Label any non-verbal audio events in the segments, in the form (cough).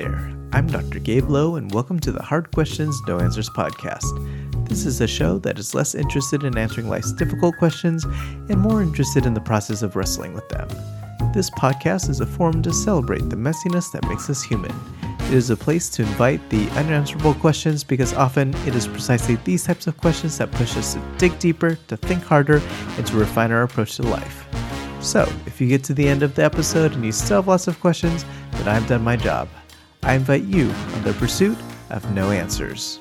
there. I'm Dr. Gabe Lowe, and welcome to the Hard Questions, No Answers podcast. This is a show that is less interested in answering life's difficult questions and more interested in the process of wrestling with them. This podcast is a forum to celebrate the messiness that makes us human. It is a place to invite the unanswerable questions because often it is precisely these types of questions that push us to dig deeper, to think harder, and to refine our approach to life. So, if you get to the end of the episode and you still have lots of questions, then I've done my job. I invite you on the pursuit of no answers.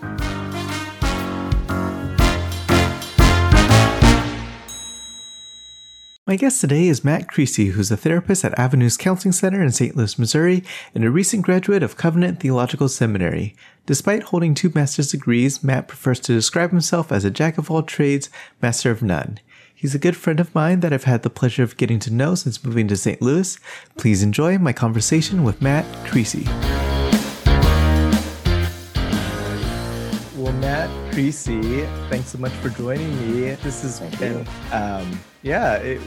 My guest today is Matt Creasy, who's a therapist at Avenues Counseling Center in St. Louis, Missouri, and a recent graduate of Covenant Theological Seminary. Despite holding two master's degrees, Matt prefers to describe himself as a jack of all trades, master of none. He's a good friend of mine that I've had the pleasure of getting to know since moving to St. Louis. Please enjoy my conversation with Matt Creasy. Well, Matt Creasy, thanks so much for joining me. This has Thank been, um, yeah, it,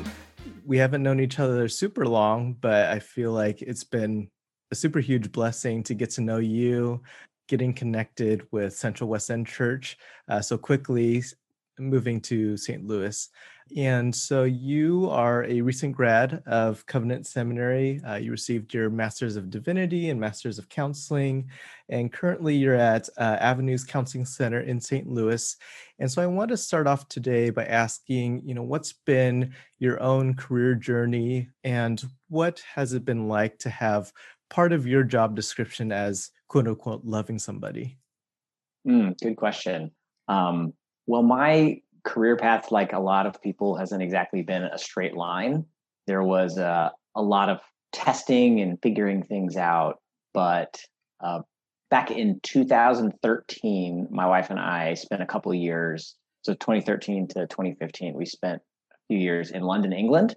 we haven't known each other super long, but I feel like it's been a super huge blessing to get to know you, getting connected with Central West End Church uh, so quickly, moving to St. Louis. And so you are a recent grad of Covenant Seminary. Uh, you received your Master's of Divinity and Master's of Counseling. And currently you're at uh, Avenues Counseling Center in St. Louis. And so I want to start off today by asking, you know, what's been your own career journey and what has it been like to have part of your job description as quote unquote loving somebody? Mm, good question. Um, well, my career path, like a lot of people, hasn't exactly been a straight line. There was uh, a lot of testing and figuring things out. But uh, back in 2013, my wife and I spent a couple years. So 2013 to 2015, we spent a few years in London, England,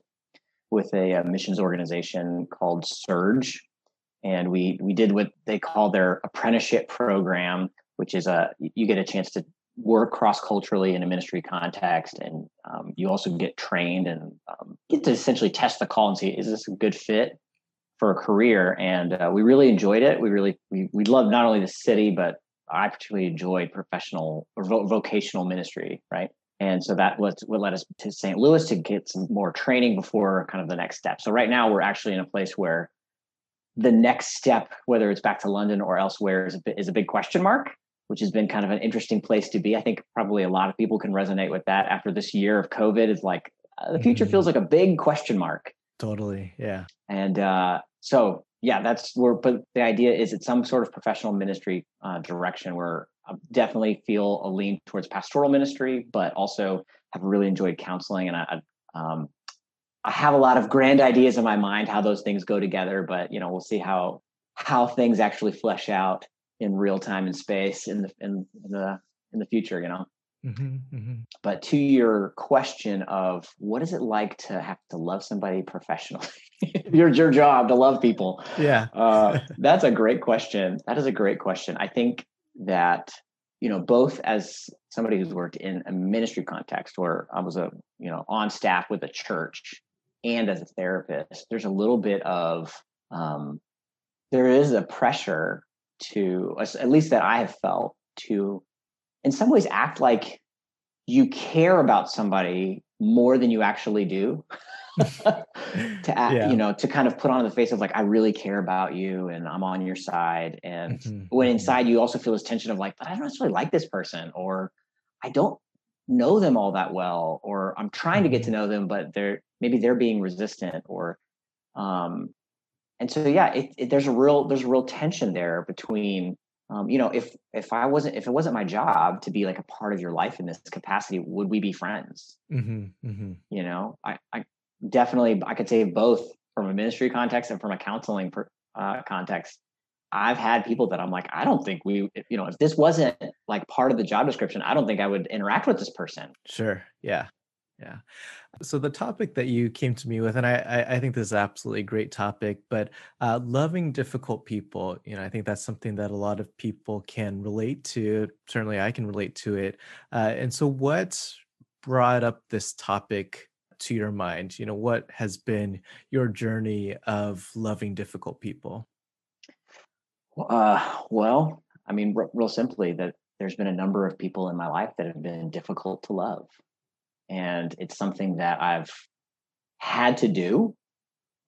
with a, a missions organization called Serge, and we we did what they call their apprenticeship program, which is a you get a chance to work cross culturally in a ministry context, and um, you also get trained and um, get to essentially test the call and see is this a good fit for a career. And uh, we really enjoyed it. We really we we loved not only the city, but I particularly enjoyed professional or vo- vocational ministry, right? And so that was what led us to St. Louis to get some more training before kind of the next step. So right now we're actually in a place where the next step, whether it's back to London or elsewhere, is a, is a big question mark which has been kind of an interesting place to be. I think probably a lot of people can resonate with that after this year of COVID. Is like uh, the future Mhm. feels like a big question mark. Totally. Yeah. And uh, so, yeah, that's where, but the idea is it's some sort of professional ministry uh, direction where I definitely feel a lean towards pastoral ministry, but also have really enjoyed counseling. And I, I, um, I have a lot of grand ideas in my mind how those things go together, but you know, we'll see how how things actually flesh out in real time and space in the in the in the future. You know. hmm hmm But to your question of what is it like to have to love somebody professionally? (laughs) your your job to love people. Yeah. Uh, that's a great question. That is a great question. I think that you know both as somebody who's worked in a ministry context where I was a you know on staff with a church and as a therapist, there's a little bit of um, there is a pressure to at least that I have felt to in some ways act like you care about somebody more than you actually do (laughs) to act, Yeah. you know to kind of put on the face of like i really care about you and i'm on your side and Mhm, when mhm. inside you also feel this tension of like but i don't necessarily like this person or i don't know them all that well or i'm trying to get to know them but they're maybe they're being resistant or um and so yeah it, it, there's a real there's a real tension there between um, you know if if i wasn't if it wasn't my job to be like a part of your life in this capacity would we be friends Mhm, mhm. you know i i definitely i could say both from a ministry context and from a counseling per, uh, context i've had people that i'm like i don't think we you know if this wasn't like part of the job description i don't think i would interact with this person Sure. Yeah. Yeah. So the topic that you came to me with, and I, I, think this is absolutely a great topic, but uh, loving difficult people, you know, I think that's something that a lot of people can relate to. Certainly, I can relate to it. Uh, and so, what brought up this topic to your mind? You know, what has been your journey of loving difficult people? Uh, well, I mean, r- real simply, that there's been a number of people in my life that have been difficult to love, and it's something that I've had to do.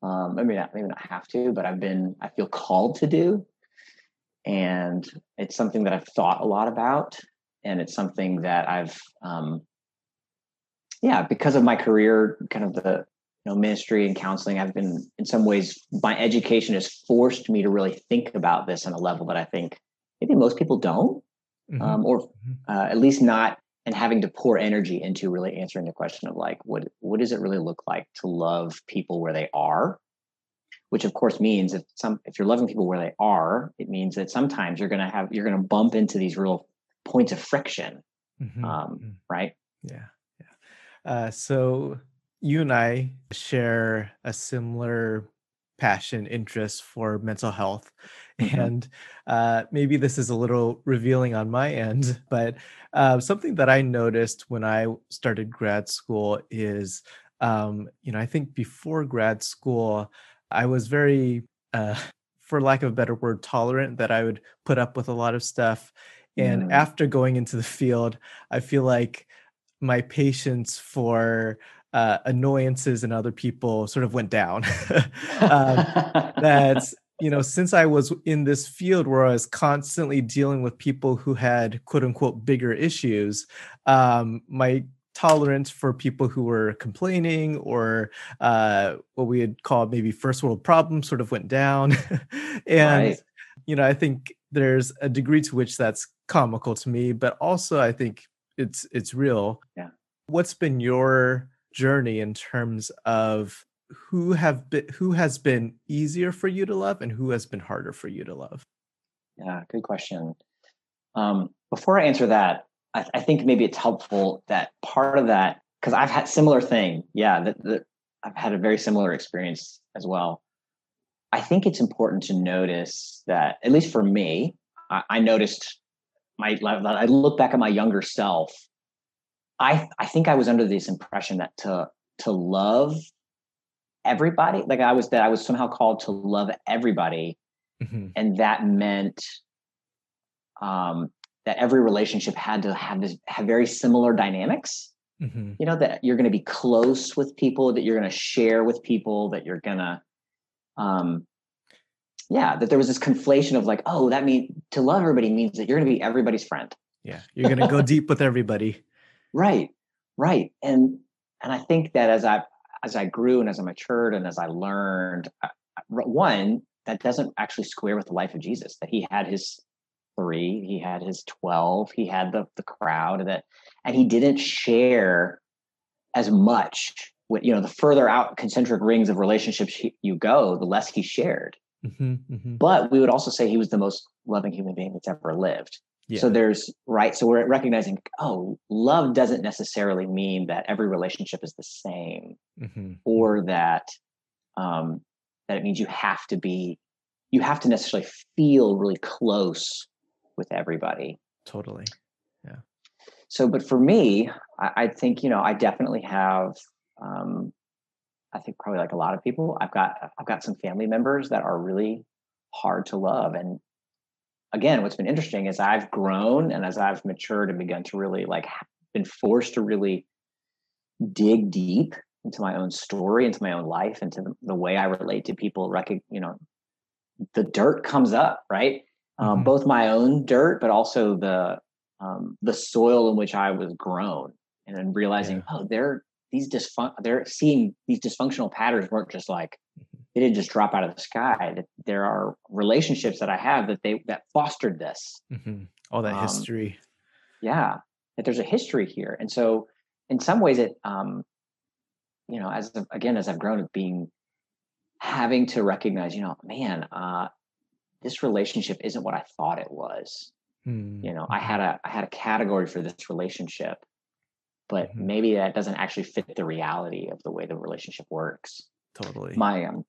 Um, maybe not, maybe not have to, but I've been, I feel called to do, and it's something that I've thought a lot about, and it's something that I've, um, yeah, because of my career, kind of the you know ministry and counseling i've been in some ways my education has forced me to really think about this on a level that i think maybe most people don't mm-hmm. um, or mm-hmm. uh, at least not and having to pour energy into really answering the question of like what what does it really look like to love people where they are which of course means if some if you're loving people where they are it means that sometimes you're going to have you're going to bump into these real points of friction mm-hmm. um, mm. right yeah yeah uh, so you and I share a similar passion, interest for mental health. (laughs) Mm-hmm. And uh, maybe this is a little revealing on my end, (laughs) but uh, something that I noticed when I started grad school is, um, you know, I think before grad school, I was very, uh, (laughs) for lack of a better word, tolerant that I would put up with a lot of stuff. And mm. after going into the field, I feel like my patience for uh, annoyances and other people sort of went down. (laughs) um, (laughs) that's you know since I was in this field where I was constantly dealing with people who had quote unquote bigger issues, um, my tolerance for people who were complaining or uh, what we had called maybe first world problems sort of went down, (laughs) and right. you know I think there's a degree to which that's comical to me, but also I think it's it's real. Yeah. What's been your journey in terms of who have been who has been easier for you to love and who has been harder for you to love? Yeah good question. Um, before i answer that I, I, think maybe it's helpful that part of that because i've had similar thing yeah that, i've had a very similar experience as well. I think it's important to notice that at least for me i, I noticed my i look back at my younger self I I think I was under this impression that to to love everybody, like I was that I was somehow called to love everybody, mm-hmm. and that meant um, that every relationship had to have this have very similar dynamics. Mm-hmm. You know that you're going to be close with people, that you're going to share with people, that you're going to, um, yeah, that there was this conflation of like, oh, that means to love everybody means that you're going to be everybody's friend. Yeah, you're going to go deep with everybody. Right, right, and and I think that as I as I grew and as I matured and as I learned, one that doesn't actually square with the life of Jesus. That he had his three, he had his twelve, he had the the crowd that, and he didn't share as much. With you know, the further out concentric rings of relationships you go, the less he shared. Mm-hmm, mm-hmm. But we would also say he was the most loving human being that's ever lived. Yeah. So there's right. So we're recognizing, oh, love doesn't necessarily mean that every relationship is the same, mm-hmm. or that um, that it means you have to be, you have to necessarily feel really close with everybody. Totally. Yeah. So, but for me, I, I think you know, I definitely have. Um, I think probably like a lot of people, I've got I've got some family members that are really hard to love, and again, what's been interesting is I've grown and as I've matured and begun to really like been forced to really dig deep into my own story, into my own life, into the, the way I relate to people. You know, the dirt comes up, right? Um, mm-hmm. Um, both my own dirt, but also the um, the soil in which I was grown, and then realizing, yeah. oh, they're these dysfun- they're seeing these dysfunctional patterns weren't just like they didn't just drop out of the sky. That there are relationships that I have that they that fostered this. Mm-hmm. All that um, history. Yeah, that there's a history here, and so in some ways, it um, you know, as again as I've grown, of being having to recognize, you know, man, uh, this relationship isn't what I thought it was. Mm-hmm. You know, I had a I had a category for this relationship, but mm-hmm. maybe that doesn't actually fit the reality of the way the relationship works. Totally. My um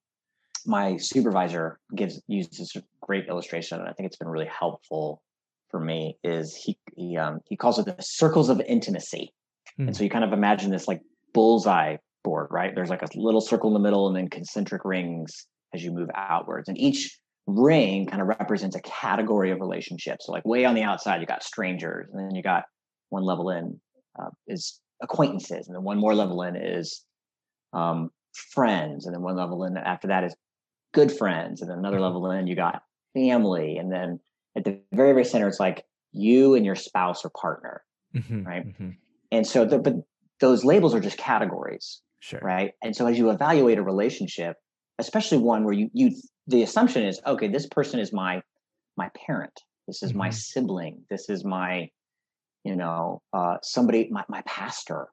my supervisor gives uses a great illustration, and I think it's been really helpful for me. Is he he um, he calls it the circles of intimacy, hmm. and so you kind of imagine this like bullseye board, right? There's like a little circle in the middle, and then concentric rings as you move outwards, and each ring kind of represents a category of relationships. So like way on the outside, you got strangers, and then you got one level in uh, is acquaintances, and then one more level in is um, friends, and then one level in after that is good friends, and then another mm-hmm. level in you got family, and then at the very very center it's like you and your spouse or partner, mm-hmm, right? Mm-hmm. And so, the, but those labels are just categories, sure, right? And so as you evaluate a relationship, especially one where you you the assumption is okay, this person is my my parent, this is my mm-hmm. sibling, this is my you know uh, somebody my, my pastor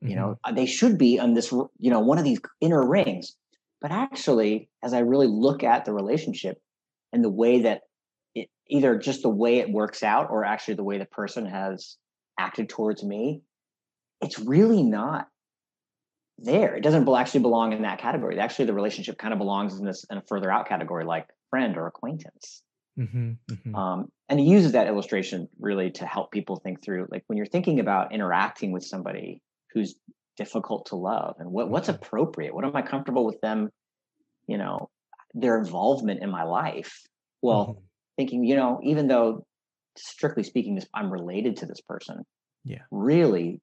you know mm-hmm. they should be on this you know one of these inner rings but actually as i really look at the relationship and the way that it either just the way it works out or actually the way the person has acted towards me it's really not there. It doesn't actually belong in that category. Actually the relationship kind of belongs in this in a further out category like friend or acquaintance. Mm-hmm, mm-hmm. Um, and he uses that illustration really to help people think through like when you're thinking about interacting with somebody who's difficult to love and what, what's mm-hmm. appropriate what am i comfortable with them you know their involvement in my life well mm-hmm. thinking you know even though strictly speaking this i'm related to this person yeah really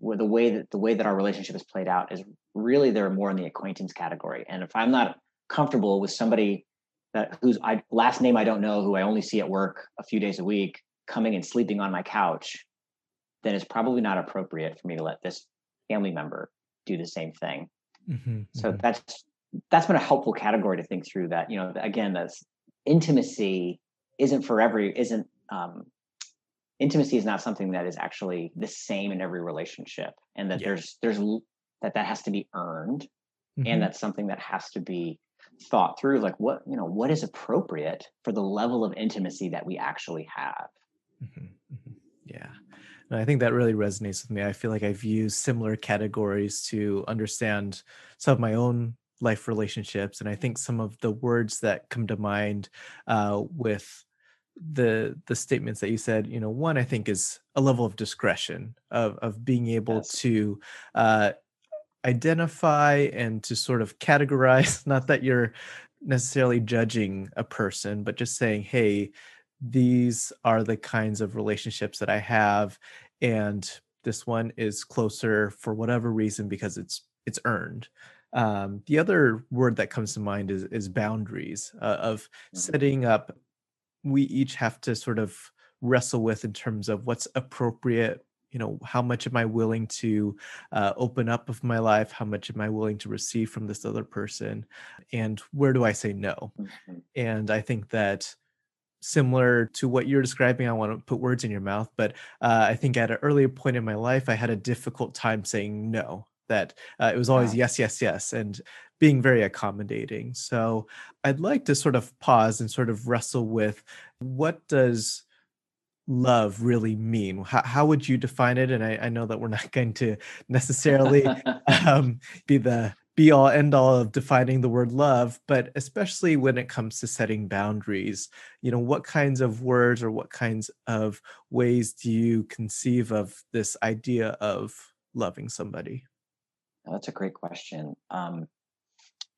the way that the way that our relationship is played out is really they're more in the acquaintance category and if i'm not comfortable with somebody that whose I, last name I don't know, who I only see at work a few days a week, coming and sleeping on my couch, then it's probably not appropriate for me to let this family member do the same thing. Mm-hmm, so mm-hmm. that's that's been a helpful category to think through. That you know, again, that's intimacy isn't for every isn't um, intimacy is not something that is actually the same in every relationship, and that yeah. there's there's that that has to be earned, mm-hmm. and that's something that has to be thought through like what you know what is appropriate for the level of intimacy that we actually have mm-hmm, mm-hmm. yeah and i think that really resonates with me i feel like i've used similar categories to understand some of my own life relationships and i think some of the words that come to mind uh, with the the statements that you said you know one i think is a level of discretion of of being able yes. to uh identify and to sort of categorize (laughs) not that you're necessarily judging a person but just saying hey these are the kinds of relationships that i have and this one is closer for whatever reason because it's it's earned um, the other word that comes to mind is is boundaries uh, of mm-hmm. setting up we each have to sort of wrestle with in terms of what's appropriate you know how much am i willing to uh, open up of my life how much am i willing to receive from this other person and where do i say no mm-hmm. and i think that similar to what you're describing i want to put words in your mouth but uh, i think at an earlier point in my life i had a difficult time saying no that uh, it was always yes yes yes and being very accommodating so i'd like to sort of pause and sort of wrestle with what does love really mean? How, how would you define it? And I, I, know that we're not (laughs) going to necessarily (laughs) um, be the be all end all of defining the word love, but especially when it comes to setting boundaries, you know, what kinds of words or what kinds of ways do you conceive of this idea of loving somebody? that's a great question. Um,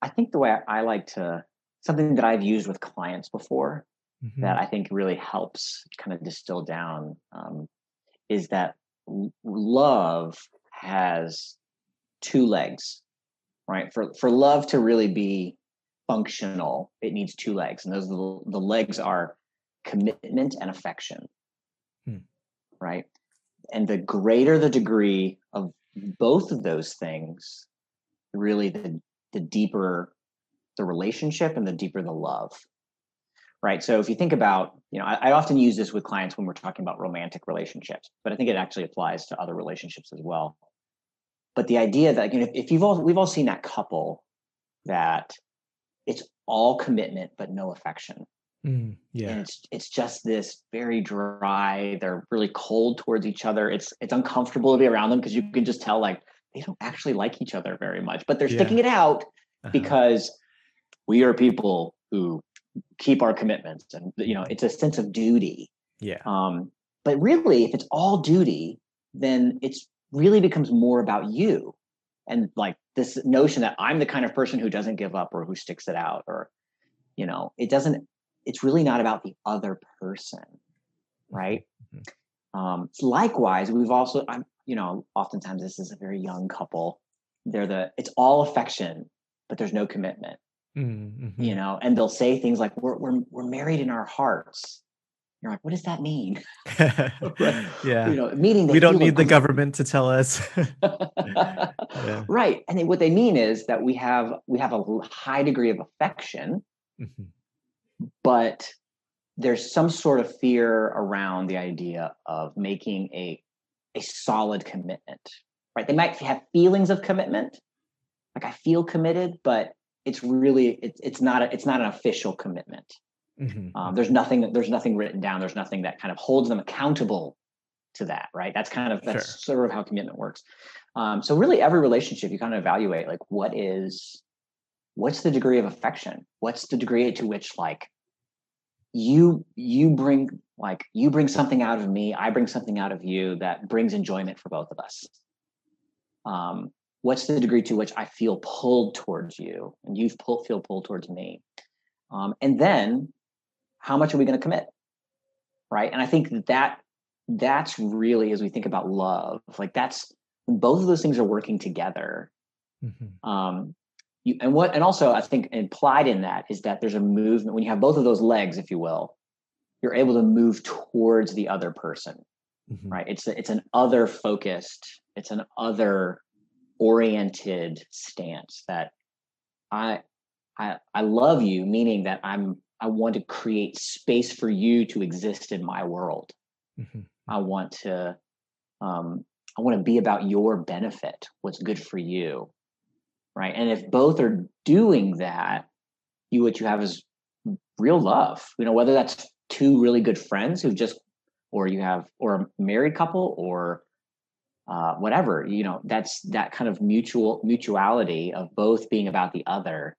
I think the way I, I like to something that I've used with clients before mm-hmm. that I think really helps kind of distill down um, is that love has two legs, right? For for love to really be functional, it needs two legs, and those the, the legs are commitment and affection, hmm. right? And the greater the degree of both of those things, really the the deeper the relationship and the deeper the love right? So if you think about, you know, I, I, often use this with clients when we're talking about romantic relationships, but I think it actually applies to other relationships as well. But the idea that you know, if, if you've all we've all seen that couple that it's all commitment but no affection. Mm, yeah. And it's it's just this very dry, they're really cold towards each other. It's it's uncomfortable to be around them because you can just tell like they don't actually like each other very much, but they're yeah. sticking it out uh-huh. because we are people who keep our commitments and you know it's a sense of duty yeah um but really if it's all duty then it's really becomes more about you and like this notion that i'm the kind of person who doesn't give up or who sticks it out or you know it doesn't it's really not about the other person, Mm-hmm. right? Um, likewise, we've also, I'm, you know, oftentimes this is a very young couple. They're the, it's all affection, but there's no commitment, Mm-hmm. you know, and they'll say things like, we're, we're, we're married in our hearts. You're like, what does that mean? (laughs) (laughs) yeah. You know, meaning we don't need the government to tell us. (laughs) Yeah. right. And they, what they mean is that we have, we have a high degree of affection, Mhm. but there's some sort of fear around the idea of making a a solid commitment right they might have feelings of commitment like i feel committed but it's really it's, it's not a, it's not an official commitment Mhm. um, there's nothing there's nothing written down. There's nothing that kind of holds them accountable to that right? That's kind of that's sort of how commitment works. Um, so really every relationship you kind of evaluate like what is what's the degree of affection? What's the degree to which like you you bring like you bring something out of me i bring something out of you that brings enjoyment for both of us. Um, what's the degree to which i feel pulled towards you and you pull, feel pulled towards me? Um, and then how much are we going to commit right and i think that, that that's really as we think about love like that's both of those things are working together Mhm. um, you, and what and also i think implied in that is that there's a movement when you have both of those legs if you will you're able to move towards the other person Mhm. right it's it's an other focused it's an other oriented stance that i i i love you meaning that i'm i want to create space for you to exist in my world Mhm. I want to um, I want to be about your benefit, what's good for you. Right. And if both are doing that, you what you have is real love. You know, whether that's two really good friends who just or you have or a married couple or uh, whatever, you know, that's that kind of mutual mutuality of both being about the other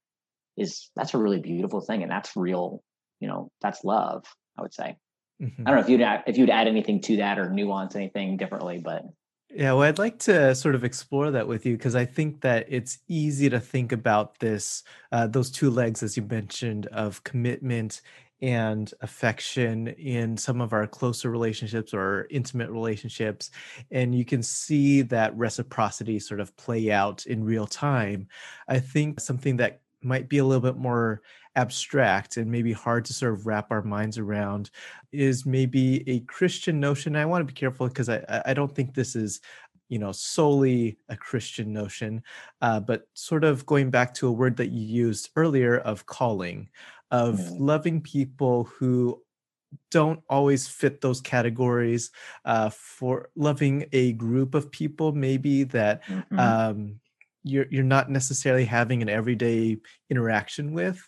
is that's a really beautiful thing. And that's real, you know, that's love, I would say. Mhm. I don't know if you'd add, if you'd add anything to that or nuance anything differently, but Yeah, well, I'd like to sort of explore that with you because I think that it's easy to think about this, uh, those two legs, as you mentioned, of commitment and affection in some of our closer relationships or intimate relationships. And you can see that reciprocity sort of play out in real time. I think something that might be a little bit more abstract and maybe hard to sort of wrap our minds around is maybe a Christian notion. I want to be careful because I, I- don't think this is, you know, solely a Christian notion, uh, but sort of going back to a word that you used earlier of calling, of Mhm. loving people who don't always fit those categories uh, for loving a group of people maybe that Mhm. um, you're you're not necessarily having an everyday interaction with.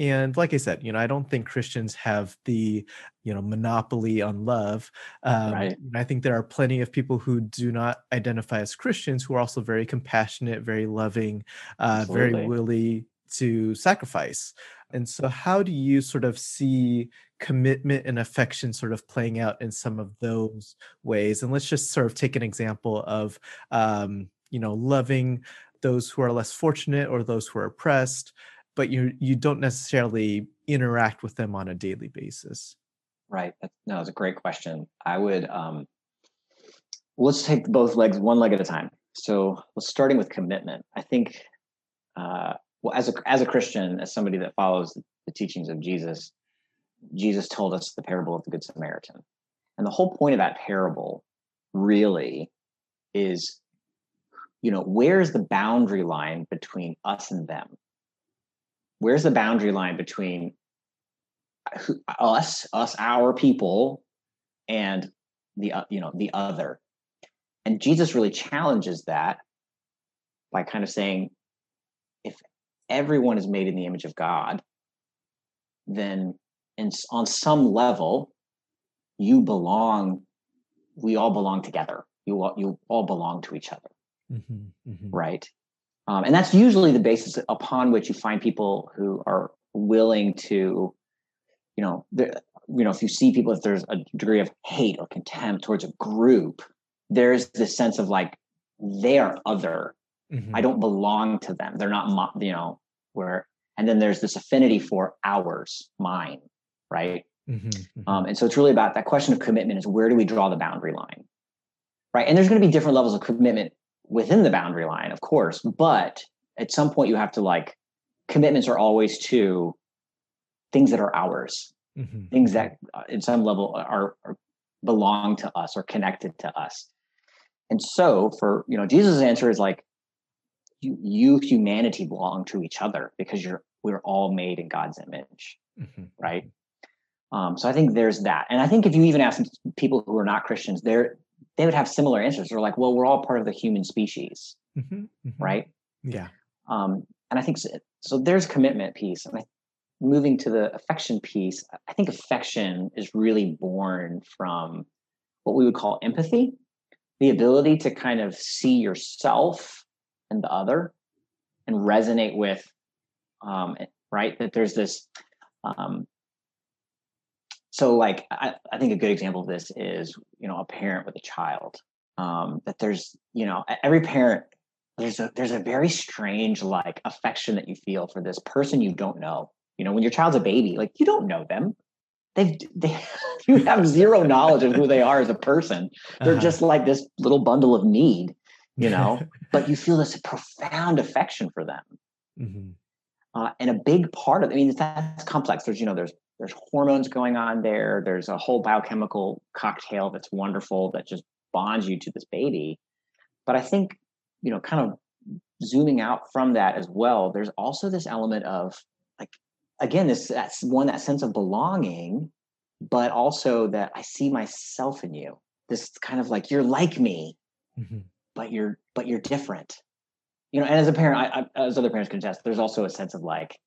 And like i said you know i don't think christians have the you know monopoly on love um, Right. and i think there are plenty of people who do not identify as christians who are also very compassionate very loving uh, very willing to sacrifice. And so how do you sort of see commitment and affection sort of playing out in some of those ways? And let's just sort of take an example of um, you know loving those who are less fortunate or those who are oppressed but you you don't necessarily interact with them on a daily basis right. That's, no, it's a great question. I would um, let's take both legs one leg at a time. So, starting with commitment, I think, uh, well, as a as a Christian, as somebody that follows the teachings of Jesus, Jesus told us the parable of the Good Samaritan, and the whole point of that parable really is, you know, where's the boundary line between us and them? Where's the boundary line between us, us, our people, and the uh, you know the other? And Jesus really challenges that by kind of saying, if everyone is made in the image of God, then in, on some level, you belong. We all belong together. You all, you all belong to each other, Mhm, mhm. right? Um, and that's usually the basis upon which you find people who are willing to, you know, you know, if you see people, if there's a degree of hate or contempt towards a group, there's this sense of like they are other. Mhm. I don't belong to them. They're not, you know, where. And then there's this affinity for ours, mine. right? Mm-hmm, mm-hmm. Um, and so it's really about that question of commitment is where do we draw the boundary line, right? And there's going to be different levels of commitment within the boundary line, of course, but at some point you have to like commitments are always to things that are ours, mm-hmm. things that uh, in some level are, are belong to us or connected to us. And so for you know, Jesus' answer is like you, you humanity belong to each other because you're we're all made in God's image, mm-hmm. right? Um, so I think there's that, and I think if you even ask people who are not Christians, they're they would have similar answers. They're like, well, we're all part of the human species, mm-hmm. Mm-hmm. right? Yeah. Um, and I think so, so there's commitment piece, and I, moving to the affection piece, I think affection is really born from what we would call empathy, the ability to kind of see yourself and the other and resonate with um, right that there's this um, so like I, I, think a good example of this is you know a parent with a child um, that there's you know every parent there's a there's a very strange like affection that you feel for this person you don't know. You know when your child's a baby like you don't know them. They've they (laughs) you have zero knowledge of who they are as a person. They're uh-huh. just like this little bundle of need you know (laughs) but you feel this profound affection for them. Mm-hmm. uh, and a big part of i mean that's complex. There's you know there's there's hormones going on there there's a whole biochemical cocktail that's wonderful that just bonds you to this baby. But i think you know kind of zooming out from that as well there's also this element of like again this that's one that sense of belonging but also that i see myself in you. This kind of like you're like me mm-hmm. but you're but you're different. You know and as a parent I, I, as other parents can attest there's also a sense of like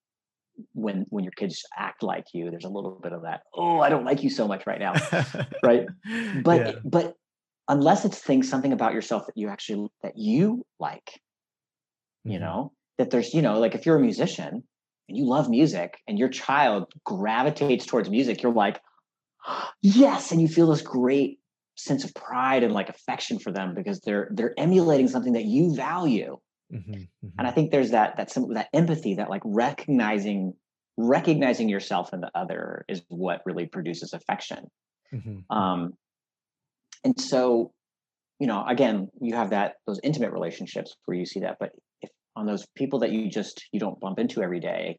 when when your kids act like you there's a little bit of that oh i don't like you so much right now (laughs) right but yeah. but unless it's things something about yourself that you actually that you like you mm-hmm. know that there's you know like if you're a musician and you love music and your child gravitates towards music you're like (gasps) yes and you feel this great sense of pride and like affection for them because they're they're emulating something that you value mm-hmm, mm-hmm. and i think there's that that some that empathy that like recognizing recognizing yourself and the other is what really produces affection mm-hmm. um and so you know again you have that those intimate relationships where you see that but if on those people that you just you don't bump into every day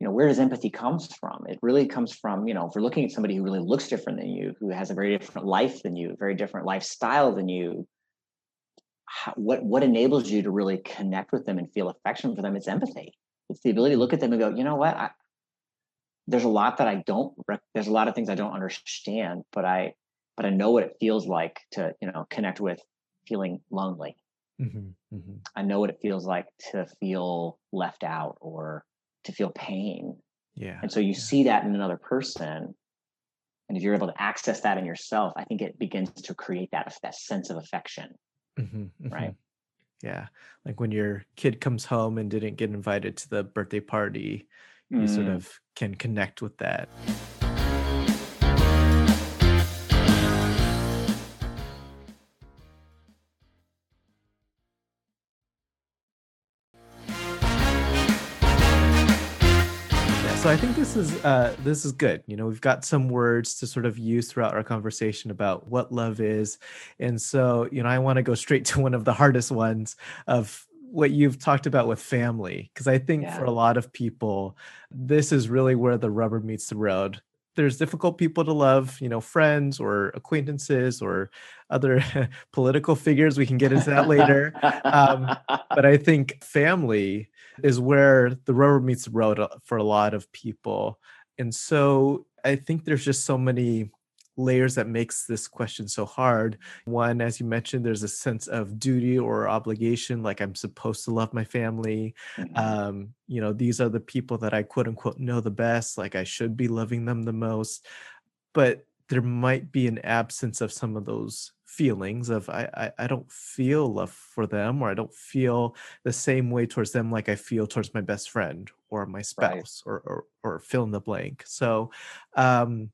you know where does empathy comes from it really comes from you know if we're looking at somebody who really looks different than you who has a very different life than you a very different lifestyle than you how, what what enables you to really connect with them and feel affection for them it's empathy it's the ability to look at them and go you know what I, there's a lot that i don't there's a lot of things i don't understand but i but i know what it feels like to you know connect with feeling lonely mm-hmm, mm-hmm. i know what it feels like to feel left out or to feel pain. Yeah. And so you yeah. see that in another person. And if you're able to access that in yourself, I think it begins to create that, that sense of affection. Mm-hmm, mm-hmm. Right. Yeah. Like when your kid comes home and didn't get invited to the birthday party, you mm. sort of can connect with that. So I think this is uh, this is good. You know, we've got some words to sort of use throughout our conversation about what love is, and so you know, I want to go straight (laughs) to one of the hardest ones of what you've talked about with family, because I think yeah. for a lot of people, this is really where the rubber meets the road. There's difficult people to love, you know, friends or acquaintances or other (laughs) political figures. We can get into that later. Um, but I think family is where the rubber meets the road uh, for a lot of people. And so I think there's just so many layers that makes this question so hard. One, as you mentioned, there's a sense of duty or obligation, like I'm supposed to love my family. Mm-hmm. Um, you know, these are the people that I quote unquote know the best, like I should be loving them the most. But there might be an absence of some of those feelings of I, I, I don't feel love for them or I don't feel the same way towards them like I feel towards my best friend or my spouse right. or, or or fill in the blank. So um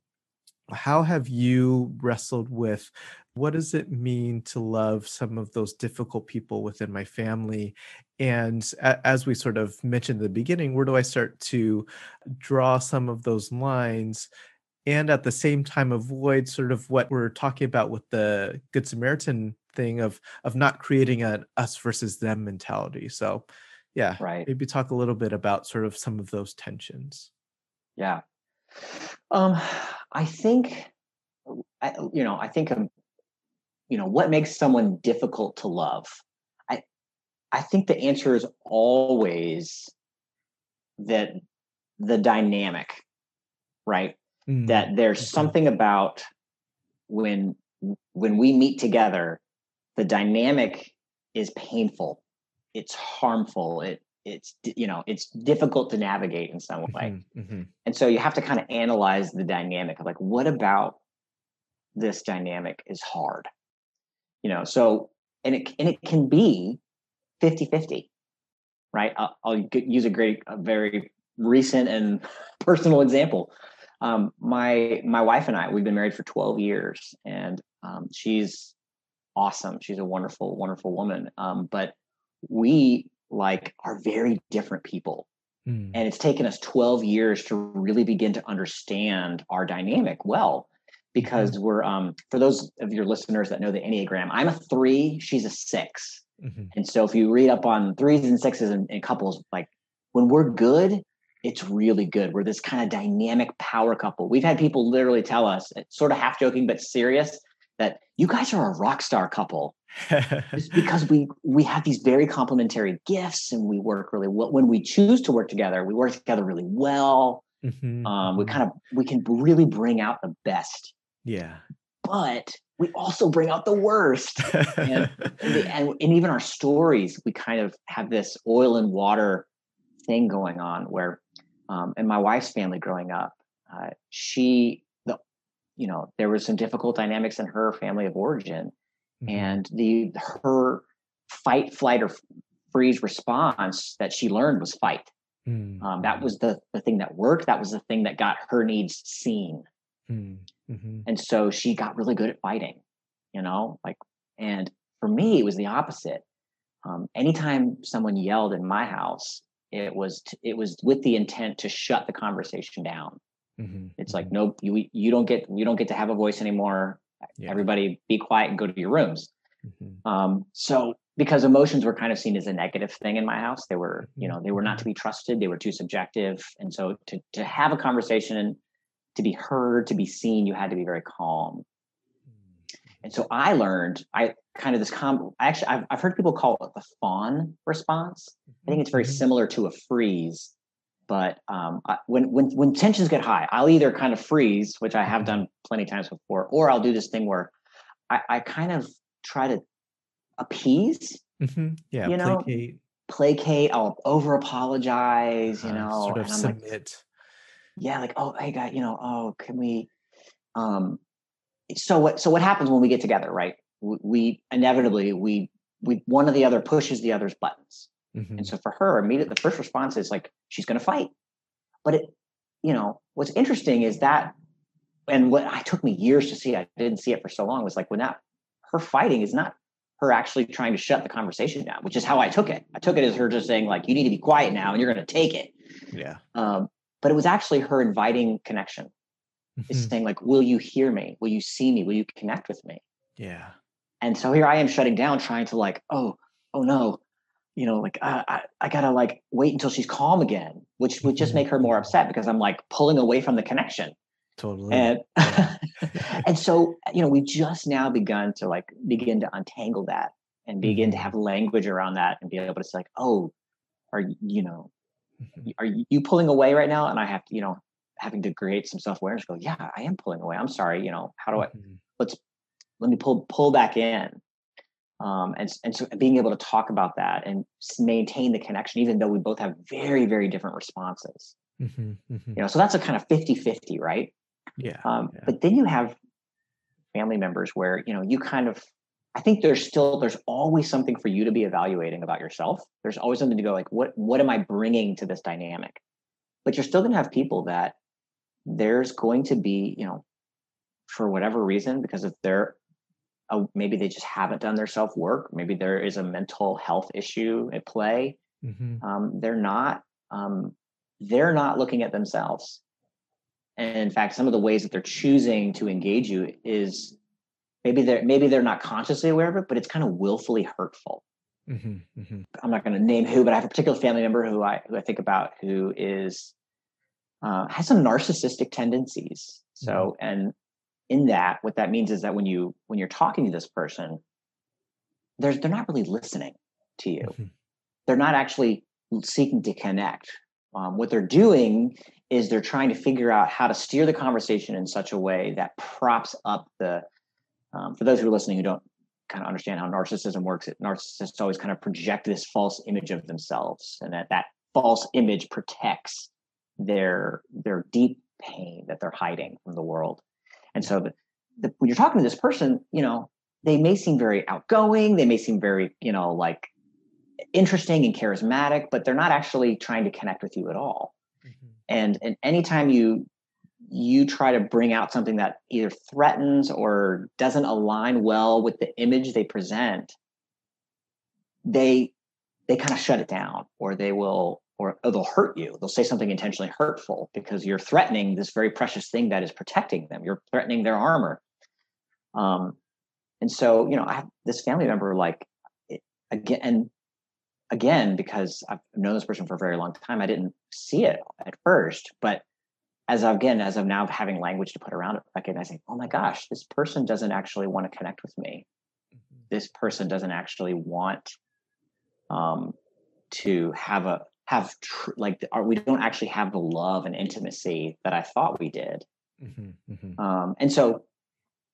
how have you wrestled with what does it mean to love some of those difficult people within my family and a- as we sort of mentioned in the beginning where do i start to draw some of those lines and at the same time avoid sort of what we're talking about with the good samaritan thing of of not creating an us versus them mentality. So yeah right. maybe talk a little bit about sort of some of those tensions. Yeah. Um i think I, you know i think um, you know what makes someone difficult to love? I i think the answer is always that the dynamic right mm. that there's okay. something about when when we meet together the dynamic is painful it's harmful it it's you know it's difficult to navigate in some way mm-hmm, mm-hmm. and so you have to kind of analyze the dynamic of like what about this dynamic is hard you know so and it and it can be 50 50 right i'll, I'll use a great a very recent and (laughs) personal example um, my my wife and i we've been married for 12 years and um, she's awesome she's a wonderful wonderful woman um, but we like are very different people mm. and it's taken us 12 years to really begin to understand our dynamic well because mm-hmm. we're um, for those of your listeners that know the enneagram i'm a three she's a 6 mm-hmm. and so if you read up on threes and sixes and, and couples like when we're good it's really good. We're this kind of dynamic power couple. We've had people literally tell us, sort of half joking but serious, that you guys are a rock star couple. (laughs) just because we we have these very complementary gifts and we work really well. When we choose to work together, we work together really well. Mm-hmm. Um, we mm-hmm. kind of we can really bring out the best. Yeah. But we also bring out the worst. and, and, (laughs) and, and even our stories, we kind of have this oil and water thing going on where um, and my wife's family growing up, uh, she, the, you know, there was some difficult dynamics in her family of origin, mm-hmm. and the her fight, flight, or freeze response that she learned was fight. Mm-hmm. Um, that was the the thing that worked. That was the thing that got her needs seen. Mm-hmm. And so she got really good at fighting. You know, like, and for me, it was the opposite. Um, anytime someone yelled in my house, it was t- it was with the intent to shut the conversation down mm-hmm. it's mm-hmm. like nope you you don't get you don't get to have a voice anymore yeah. everybody be quiet and go to your rooms mm-hmm. um, so because emotions were kind of seen as a negative thing in my house they were you mm-hmm. know they were not to be trusted they were too subjective and so to to have a conversation and to be heard to be seen you had to be very calm and so I learned, I kind of this com. Actually, I've I've heard people call it the fawn response. I think it's very mm-hmm. similar to a freeze, but um, I, when when when tensions get high, I'll either kind of freeze, which I have mm-hmm. done plenty times before, or I'll do this thing where I, I kind of try to appease. Mm-hmm. Yeah, you know, placate. placate. I'll over apologize. You uh, know, sort of submit. Like, yeah, like oh, hey, guy, you know, oh, can we? Um, so what so what happens when we get together right we, inevitably we we one of the other pushes the other's buttons. Mm-hmm. and so for her immediately the first response is like she's going to fight. But it you know what's interesting is that and what i took me years to see i didn't see it for so long was like when that her fighting is not her actually trying to shut the conversation down which is how i took it. I took it as her just saying like you need to be quiet now and you're going to take it. Yeah. Um, but it was actually her inviting connection. Mm-hmm. is saying like will you hear me? Will you see me? Will you connect with me? Yeah and so here i am shutting down trying to like oh oh no you know like i i, I gotta like wait until she's calm again which would just mm-hmm. make her more upset because i'm like pulling away from the connection totally and yeah. (laughs) and so you know we've just now begun to like begin to untangle that and begin mm-hmm. to have language around that and be able to say like oh are you know mm-hmm. are you pulling away right now and i have to you know having to create some self-awareness go yeah i am pulling away i'm sorry you know how do i mm-hmm. let's let me pull pull back in um, and, and so being able to talk about that and maintain the connection even though we both have very very different responses. Mm-hmm, mm-hmm. you know so that's a kind of 50 50 right? Yeah, um, yeah. but then you have family members where you know you kind of i think there's still there's always something for you to be evaluating about yourself. There's always something to go like what what am i bringing to this dynamic? But you're still going to have people that there's going to be, you know, for whatever reason, because if they're uh, maybe they just haven't done their self work, maybe there is a mental health issue at play. Mm-hmm. Um, they're not um, they're not looking at themselves, and in fact some of the ways that they're choosing to engage you is maybe they're maybe they're not consciously aware of it but it's kind of willfully hurtful mm-hmm, mm-hmm. i'm not going to name who but i have a particular family member who i who i think about who is uh, has some narcissistic tendencies so mm-hmm. and in that what that means is that when you when you're talking to this person they're they're not really listening to you. Mm-hmm. they're not actually seeking to connect. Um, what they're doing is they're trying to figure out how to steer the conversation in such a way that props up the um, for those who are listening who don't kind of understand how narcissism works it narcissists always kind of project this false image of themselves and that that false image protects their their deep pain that they're hiding from the world and so the, the, when you're talking to this person you know they may seem very outgoing they may seem very you know like interesting and charismatic but they're not actually trying to connect with you at all mm-hmm. and and anytime you you try to bring out something that either threatens or doesn't align well with the image they present they they kind of shut it down or they will or, they'll hurt you. They'll say something intentionally hurtful because you're threatening this very precious thing that is protecting them. You're threatening their armor. Um and so you know i have this family member like again and again because i've known this person for a very long time i didn't see it at first but as again as i'm now having language to put around it recognizing oh my gosh this person doesn't actually want to connect with me. Mm-hmm. this person doesn't actually want um, to have a have tr- like are, we don't actually have the love and intimacy that i thought we did mm-hmm, mm-hmm. Um, and so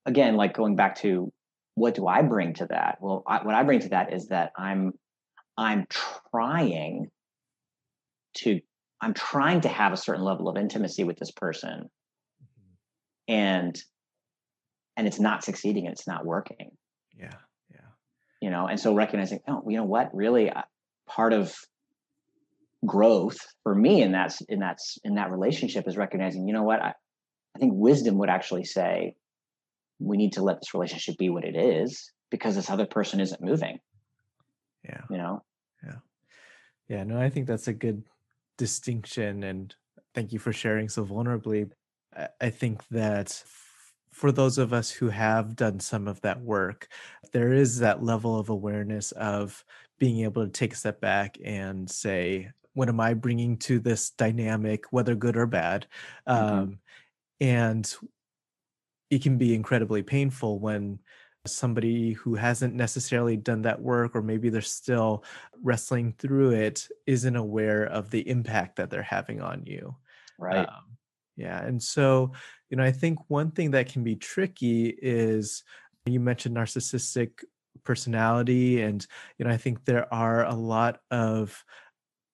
again like going back to what do i bring to that well I, what i bring to that is that i'm i'm trying to I'm trying to have a certain level of intimacy with this person mm-hmm. and and it's not succeeding and it's not working. Yeah. Yeah. You know, and so recognizing, oh, you know what, really part of growth for me in that in that in that relationship is recognizing, you know what, I, I think wisdom would actually say we need to let this relationship be what it is because this other person isn't moving. Yeah. You know? Yeah. Yeah. No, I think that's a good distinction and thank you for sharing so vulnerably. I think that for those of us who have done some of that work, there is that level of awareness of being able to take a step back and say, what am I bringing to this dynamic, whether good or bad? Mm-hmm. Um, and it can be incredibly painful when somebody who hasn't necessarily done that work or maybe they're still wrestling through it isn't aware of the impact that they're having on you right um, yeah and so you know i think one thing that can be tricky is you mentioned narcissistic personality and you know i think there are a lot of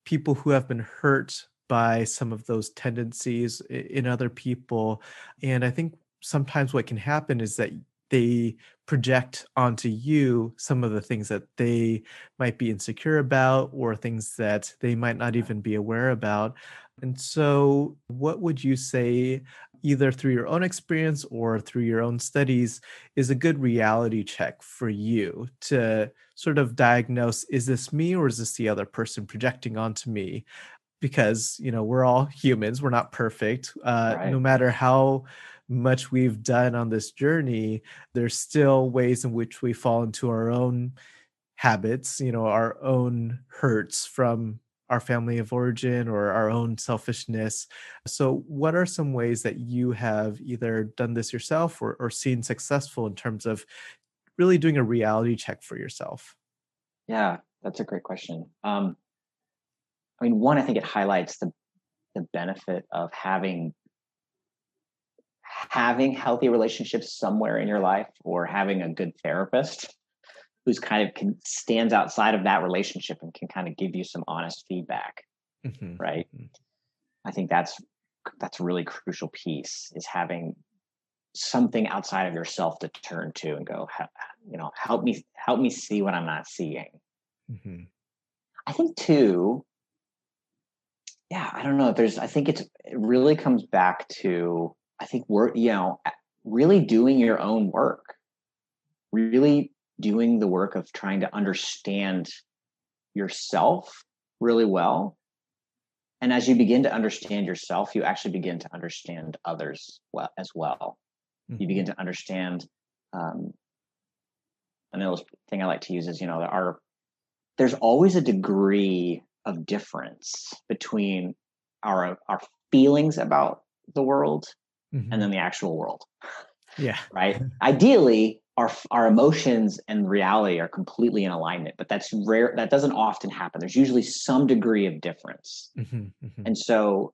people who have been hurt by some of those tendencies in other people and i think sometimes what can happen is that they project onto you some of the things that they might be insecure about or things that they might not even be aware about. And so, what would you say, either through your own experience or through your own studies, is a good reality check for you to sort of diagnose is this me or is this the other person projecting onto me? Because, you know, we're all humans, we're not perfect. Uh, right. No matter how much we've done on this journey, there's still ways in which we fall into our own habits, you know, our own hurts from our family of origin or our own selfishness. So, what are some ways that you have either done this yourself or, or seen successful in terms of really doing a reality check for yourself? Yeah, that's a great question. Um, I mean, one, I think it highlights the the benefit of having having healthy relationships somewhere in your life or having a good therapist who's kind of can, stands outside of that relationship and can kind of give you some honest feedback mm-hmm. right mm-hmm. i think that's that's a really crucial piece is having something outside of yourself to turn to and go you know help me help me see what i'm not seeing mm-hmm. i think too yeah i don't know there's i think it's it really comes back to I think we're, you know, really doing your own work, really doing the work of trying to understand yourself really well and as you begin to understand yourself, you actually begin to understand others well as well. Mm-hmm. You begin to understand. Um, another thing I like to use is, you know, there are there's always a degree of difference between our our feelings about the world mm-hmm. and then the actual world. Yeah. (laughs) Right. Ideally, our our emotions and reality are completely in alignment, but that's rare. That doesn't often happen. There's usually some degree of difference, mm-hmm, mm-hmm. and so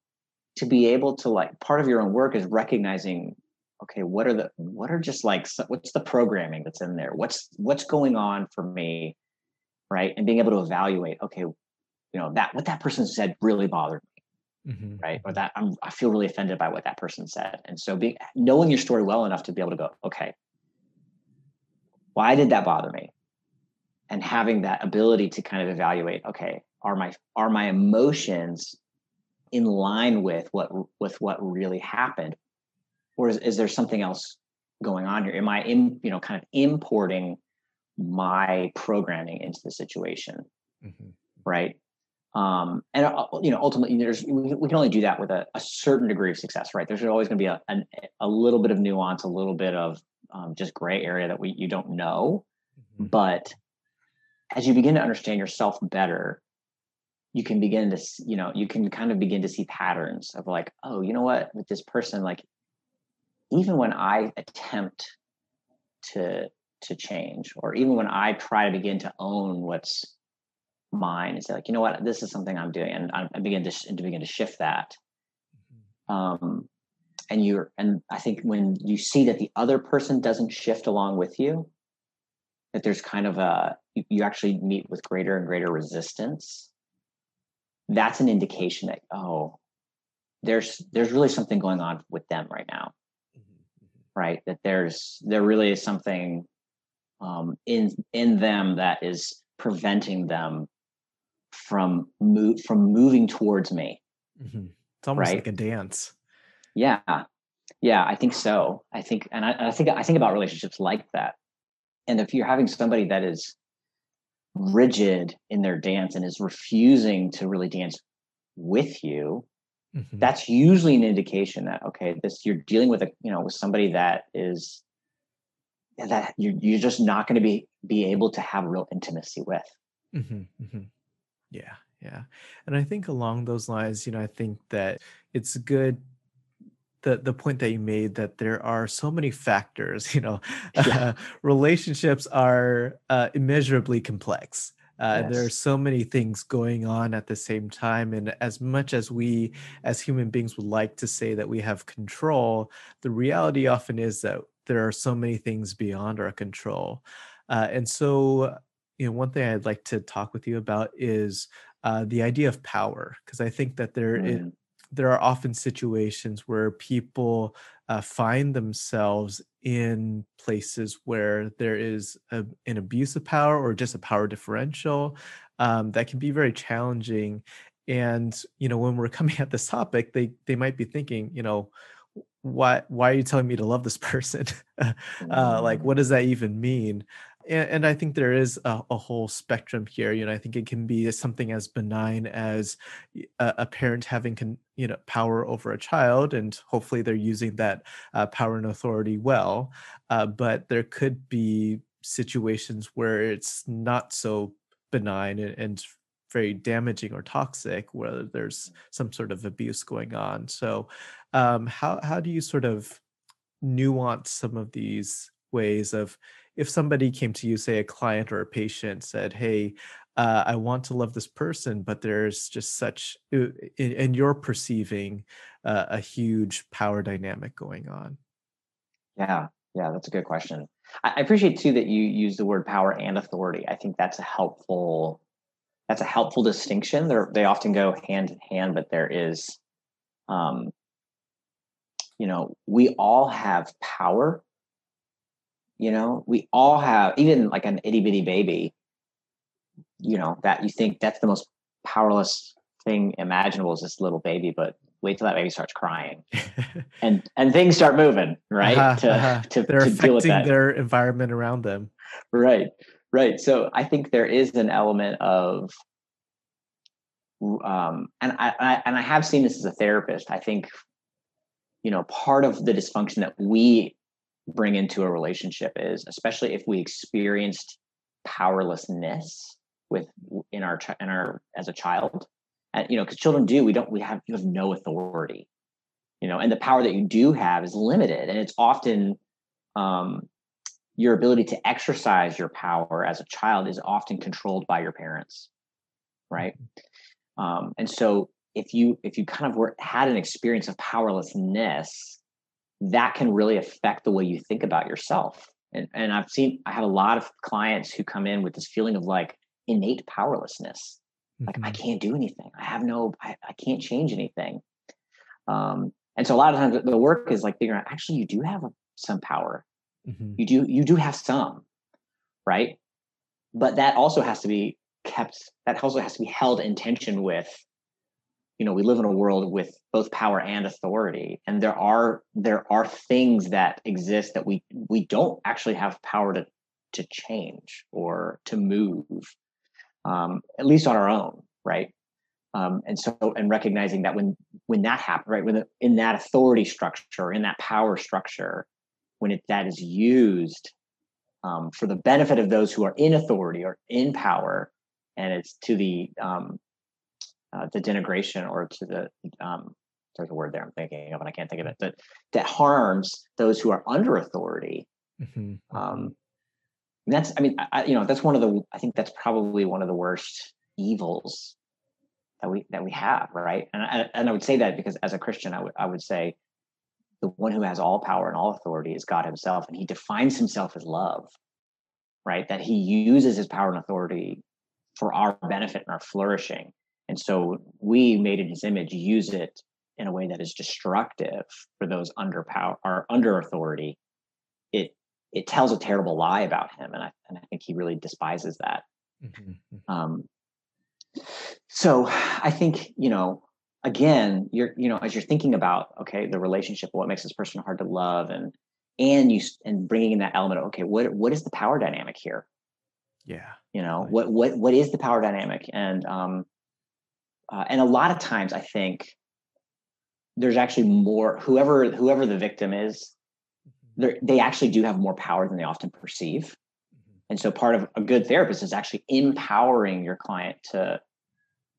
to be able to like part of your own work is recognizing okay what are the what are just like what's the programming that's in there? What's what's going on for me right? And being able to evaluate okay you know that what that person said really bothered me mm-hmm. right? Or that I'm, i feel really offended by what that person said. And so being knowing your story well enough to be able to go okay why did that bother me? And having that ability to kind of evaluate okay are my are my emotions in line with what with what really happened or is, is there something else going on here am i in you know kind of importing my programming into the situation mm-hmm. right um, and uh, you know ultimately there's we, we, can only do that with a, a certain degree of success right there's always going to be a, an, a little bit of nuance a little bit of um, just gray area that we you don't know. Mm-hmm. But as you begin to understand yourself better, you can begin to you know you can kind of begin to see patterns of like oh you know what with this person like even when I attempt to to change or even when I try to begin to own what's mine and say like you know what this is something I'm doing and I, begin to, to begin to shift that mm-hmm. um, and you're and i think when you see that the other person doesn't shift along with you that there's kind of a you, you actually meet with greater and greater resistance that's an indication that oh there's there's really something going on with them right now. Right that there's there really is something um, in in them that is preventing them from move from moving towards me mm-hmm. it's almost right? like a dance yeah. Yeah, I think so. I think, and I, I think, I think about relationships like that. And if you're having somebody that is rigid in their dance and is refusing to really dance with you, mm-hmm. that's usually an indication that okay, this you're dealing with a you know with somebody that is that you're you're just not going to be be able to have real intimacy with. Mm-hmm, mm-hmm. Yeah, yeah, and I think along those lines, you know, I think that it's good the the point that you made that there are so many factors (laughs) you know yeah. uh, (laughs) relationships are uh, immeasurably complex uh, yes. there are so many things going on at the same time and as much as we as human beings would like to say that we have control the reality often is that there are so many things beyond our control uh, and so you know one thing i'd like to talk with you about is uh, the idea of power because i think that there mm. it, there are often situations where people uh, find themselves in places where there is a, an abuse of power or just a power differential um, that can be very challenging. And you know when we're (laughs) coming at this topic they they might be thinking you know why why are you telling me to love this (laughs) person? Uh, like what does that even mean and, and I think there is a, a, whole spectrum here. You know, I think it can be something as benign as a, a, parent having, con, you know, power over a child, and hopefully they're using that uh, power and authority well. Uh, but there could be situations where it's not so benign and, and very damaging or toxic, where there's some sort of abuse going on. So, um, how how do you sort of nuance some of these ways of if somebody came to you, say a client or a patient said, Hey, uh, I want to love this person, but there's just such, and you're perceiving uh, a huge power dynamic going on. Yeah, yeah, that's a good question. I appreciate too that you use the word power and authority. I think that's a helpful that's a helpful distinction. They they often go hand in hand, but there is, um, you know, we all have power you know, we all have, even like an itty bitty baby, you know, that you think that's the most powerless thing imaginable is this little baby, but wait till that baby starts crying. (laughs) And and things start moving right? Uh-huh, to, uh-huh. to, they're to affecting their environment around them. Right right. So i think there is an element of um, and I, I and I have seen this as a therapist. I think, you know, part of the dysfunction that we bring into a relationship is, especially if we experienced powerlessness with in our in our as a child, and you know, because children do, we don't we have you have no authority, you know, and the power that you do have is limited, and it's often um, your ability to exercise your power as a child is often controlled by your parents right? Um, and so if you if you kind of were had an experience of powerlessness that can really affect the way you think about yourself. And, and i've seen i have a lot of clients who come in with this feeling of like innate powerlessness. Like mm-hmm. i can't do anything. I have no I, I can't change anything. Um, and so a lot of times the work is like figuring out actually you do have some power. Mm-hmm. you do you do have some right? But that also has to be kept that also has to be held in tension with you know we live in a world with both power and authority and there are there are things that exist that we we don't actually have power to to change or to move um, at least on our own right? Um, and so and recognizing that when when that happens right when the, in that authority structure in that power structure when it, that is used um, for the benefit of those who are in authority or in power and it's to the um, uh, the denigration or to the um, there's a word there I'm thinking of and I can't think of it, but that harms those who are under authority. Mm-hmm. Um, mm-hmm. that's I mean I, you know that's one of the I think that's probably one of the worst evils that we that we have right and I, and I would say that because as a Christian I would I would say the one who has all power and all authority is God Himself and He defines Himself as love right that He uses His power and authority for our benefit and our flourishing. And so we made in his image use it in a way that is destructive for those under power or under authority. It it tells a terrible lie about him, and I and I think he really despises that. Mm-hmm. mm-hmm. Um, so I think you know again you're you know as you're thinking about okay the relationship what makes this person hard to love and and you and bringing in that element of okay what what is the power dynamic here yeah you know what what what is the power dynamic and um uh, and a lot of times i think there's actually more whoever whoever the victim is mm-hmm. they actually do have more power than they often perceive. Mm-hmm. and so part of a good therapist is actually empowering your client to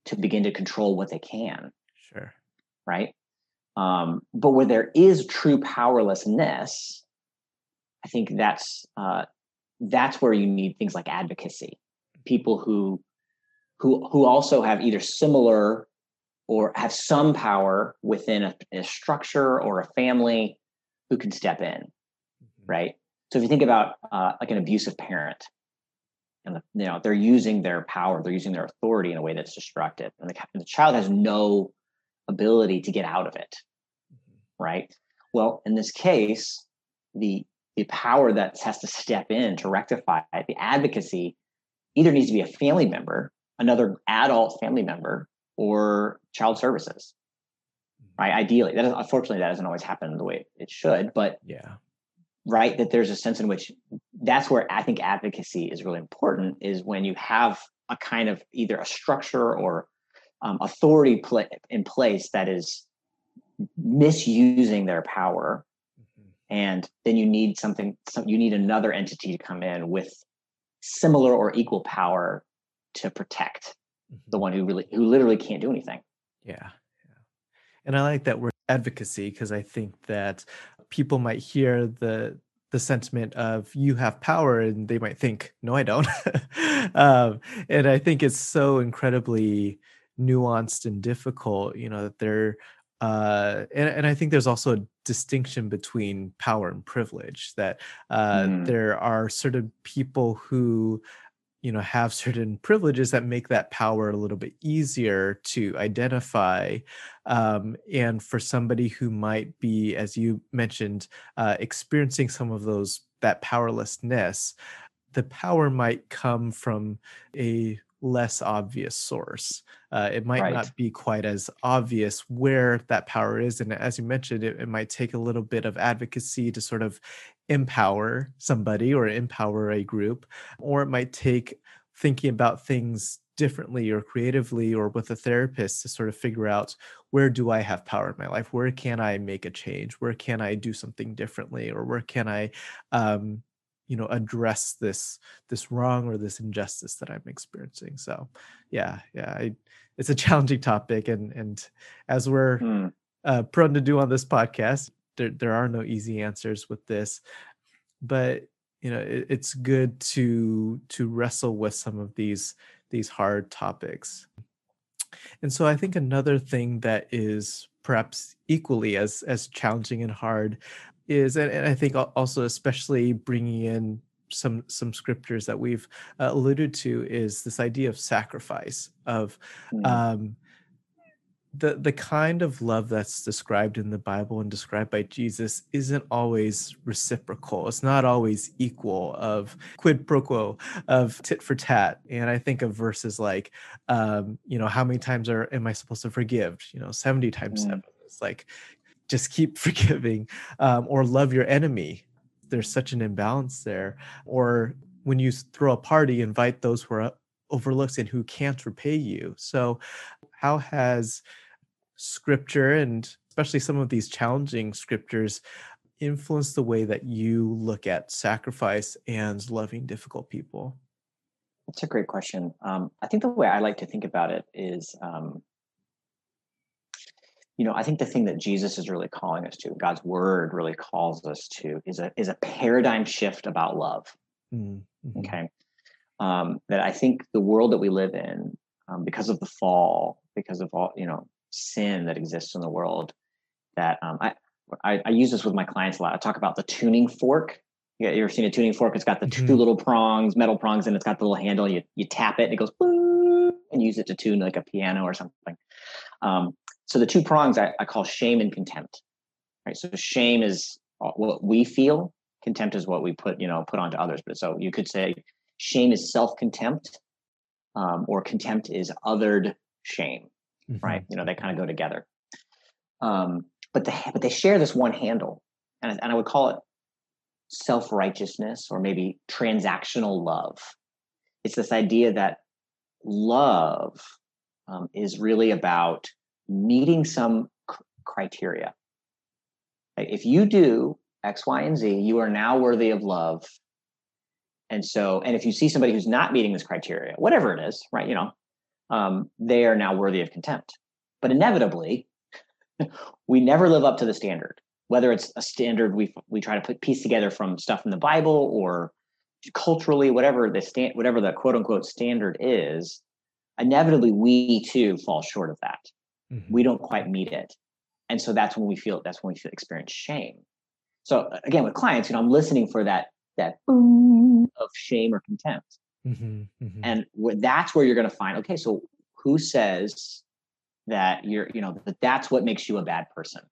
to begin to control what they can. Sure. Right? Um, but where there is true powerlessness i think that's uh, that's where you need things like advocacy. People who who who also have either similar or have some power within a, a structure or a family who can step in mm-hmm. right so if you think about uh, like an abusive parent and the, you know they're using their power they're using their authority in a way that's destructive and the, the child has no ability to get out of it mm-hmm. right well in this case the the power that has to step in to rectify it, the advocacy either needs to be a family member, another adult family member, or child services. Mm-hmm. Right. Ideally, that is, unfortunately that doesn't always happen the way it should, but yeah. Right. That there's a sense in which that's where I think advocacy is really important is when you have a kind of either a structure or um, authority pl- in place that is misusing their power and then you need something some, you need another entity to come in with similar or equal power to protect mm-hmm. the one who really who literally can't do anything yeah, yeah. and i like that word advocacy because i think that people might hear the the sentiment of you have power and they might think no i don't (laughs) um, and i think it's so incredibly nuanced and difficult you know that there uh, and, and, I think there's also a distinction between power and privilege. That uh, mm. there are certain people who, you know, have certain privileges that make that power a little bit easier to identify. Um, and for somebody who might be, as you mentioned, uh, experiencing some of those that powerlessness, the power might come from a less obvious source. Uh, it might right. not be quite as obvious where that power is. And as you mentioned, it, it might take a little bit of advocacy to sort of empower somebody or empower a group, or it might take thinking about things differently or creatively or with a therapist to sort of figure out where do I have power in my life? Where can I make a change? Where can I do something differently? Or where can I, um, you know, address this this wrong or this injustice that I'm experiencing? So, yeah, yeah, I, it's a challenging topic, and and as we're mm. uh, prone to do on this podcast, there there are no easy answers with this, but you know, it, it's good to to wrestle with some of these these hard topics. And so I think another thing that is perhaps equally as as challenging and hard is and, and I think also especially bringing in some some scriptures that we've uh, alluded to is this idea of sacrifice of mm. um, the the kind of love that's described in the Bible and described by Jesus isn't always reciprocal. It's not always equal of quid pro quo of tit for tat. And I think of verses like, um, you know, how many times are am I supposed to forgive? You know, seventy times mm. seven. It's like just keep (laughs) forgiving, um, or love your enemy. There's such an imbalance there. Or when you throw a party, invite those who are overlooked and who can't repay you. So, how has scripture and especially some of these challenging scriptures influence the way that you look at sacrifice and loving difficult people? That's a great question. Um, I think the way I like to think about it is, um, you know, I think the thing that Jesus is really calling us to, God's word really calls us to, is a is a paradigm shift about love. Mm-hmm. Okay, um, that I think the world that we live in, um, because of the fall, because of all you know, sin that exists in the world that um, I, I, I use this with my clients a lot. I talk about the tuning fork. You, ever seen a tuning fork? It's got the mm-hmm. two little prongs, metal prongs, and it's got the little handle. You you tap it, and it goes and use it to tune like a piano or something. Um, so the two prongs I, I call shame and contempt. Right. So shame is what we feel. Contempt is what we put you know put onto others. But so you could say shame is self contempt, um, or contempt is othered shame mm-hmm. right? You know, they kind of go together. Um, but they but they share this one handle, and and I would call it self righteousness or maybe transactional love. It's this idea that love um, is really about meeting some criteria. If you do X, Y, and Z, you are now worthy of love. And so, and if you see somebody who's not meeting this criteria, whatever it is, right? You know, um, they are now worthy of contempt. But inevitably, (laughs) we never live up to the standard, whether it's a standard we we try to put piece together from stuff in the Bible or culturally, whatever the stand, whatever the quote unquote standard is. Inevitably, we too fall short of that. Mm-hmm. We don't quite meet it, and so that's when we feel that's when we feel experience shame. So again, with clients, you know, I'm listening for that that boom of shame or contempt Mm-hmm, mm-hmm. And that's where you're going to find, okay, so who says that you're, you know, that that's what makes you a bad person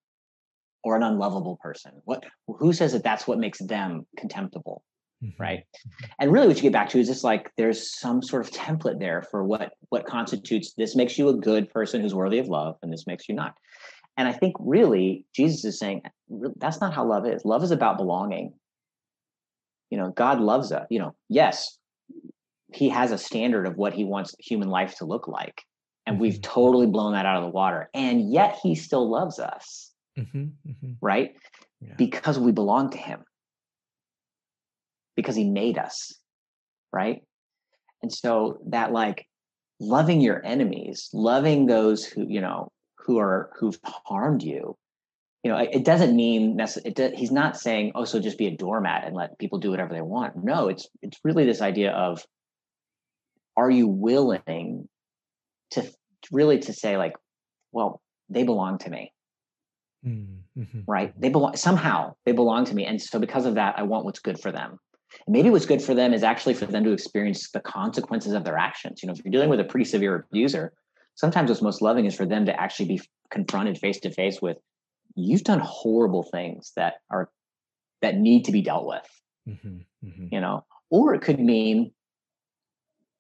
or an unlovable person? What, who says that that's what makes them contemptible? Mm-hmm. Right. And really what you get back to is just like, there's some sort of template there for what, what constitutes, this makes you a good person who's worthy of love. And this makes you not. And I think really Jesus is saying that's not how love is. Love is about belonging. You know, God loves us. You know, yes, he has a standard of what he wants human life to look like and mm-hmm. we've totally blown that out of the water and yet he still loves us mm-hmm, mm-hmm. right yeah. because we belong to him because he made us right? And so that like loving your enemies loving those who you know who are who've harmed you you know it doesn't mean necessarily he's not saying oh so just be a doormat and let people do whatever they want. No it's it's really this idea of are you willing to really to say like well they belong to me. Mm-hmm. right? they belong somehow they belong to me and so because of that i want what's good for them maybe what's good for them is actually for them to experience the consequences of their actions you know if you're dealing with a pretty severe abuser sometimes what's most loving is for them to actually be confronted face to face with you've done horrible things that are that need to be dealt with mm-hmm. Mm-hmm. you know or it could mean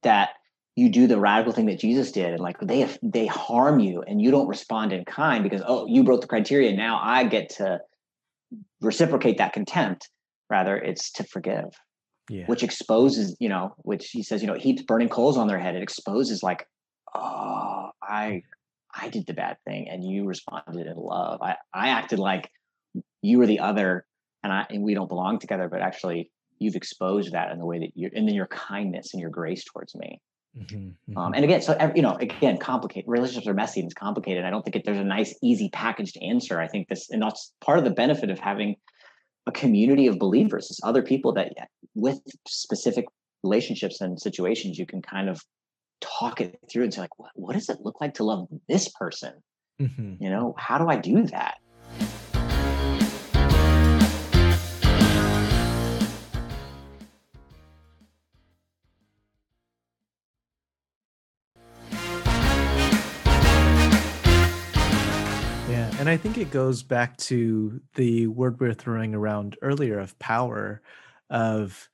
that you do the radical thing that Jesus did and like they they harm you and you don't respond in kind because oh you broke the criteria now I get to reciprocate that contempt rather it's to forgive Yeah. which exposes, you know, which he says, you know, heaps burning coals on their head. It exposes like, oh, I I did the bad thing and you responded in love. I, I acted like you were the other and I and we don't belong together, but actually you've exposed that in the way that you and then your kindness and your grace towards me. Mm-hmm, Um, mhm. and again, so you know, again, complicated relationships are messy and it's complicated. I don't think it, there's a nice, easy packaged answer. I think this, and that's part of the benefit of having a community of believers, is other people that with specific relationships and situations, you can kind of talk it through and say, like, what, what does it look like to love this person? Mhm. You know, how do I do that? And I think it goes back to the word we are throwing around earlier of power, of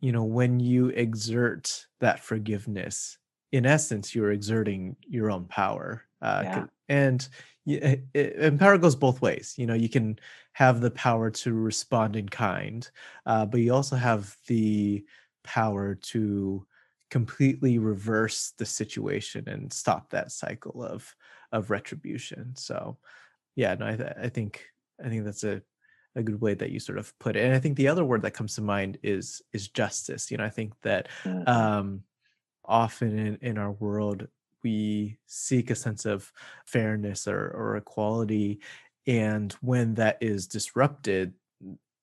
you know when you exert that forgiveness, in essence, you're exerting your own power, uh, Yeah. and it, it- and power goes both ways. You know, you can have the power to respond in kind, uh, but you also have the power to completely reverse the situation and stop that cycle of of retribution. So yeah, no, I, th- I think I think that's a a good way that you sort of put it. And I think the other word that comes to mind is is justice. You know, I think that um, often in in our world we seek a sense of fairness or or equality, and when that is disrupted,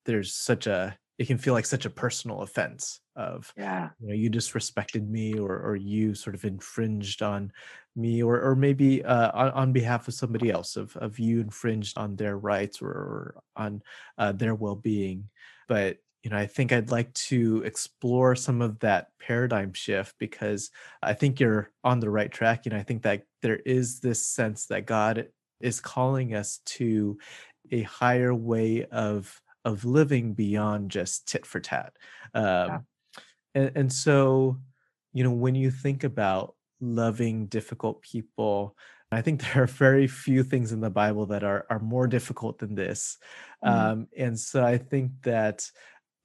there's such a it can feel like such a personal offense of yeah. you know you disrespected me or or you sort of infringed on me or or maybe uh, on, on behalf of somebody else of of you infringed on their rights or, or on uh, their well-being. But you know i think i'd like to explore some of that paradigm shift because i think you're on the right track you know i think that there is this sense that god is calling us to a higher way of of living beyond just tit for tat. Um, and, and so you know when you think about loving difficult people i think (laughs) there are very few things in the bible that are are more difficult than this Mm. um and so i think that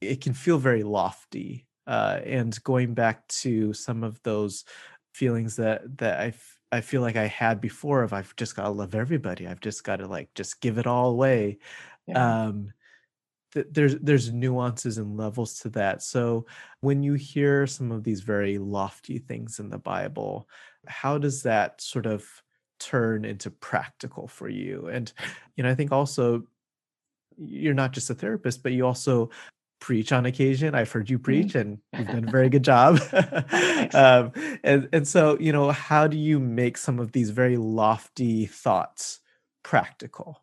it can feel very lofty uh and going back to some of those feelings that that i f- i feel like i had before of i've just got to love everybody i've just got to like just give it all away Yeah. um th- there's there's nuances and levels to that. So when you hear some of these very lofty things in the bible how does that sort of turn into practical for you? And you know i think also you're not just a therapist but you also preach on occasion. I've heard you preach and you've done a very good (laughs) job. (laughs) Um, and, and so you know how do you make some of these very lofty thoughts practical?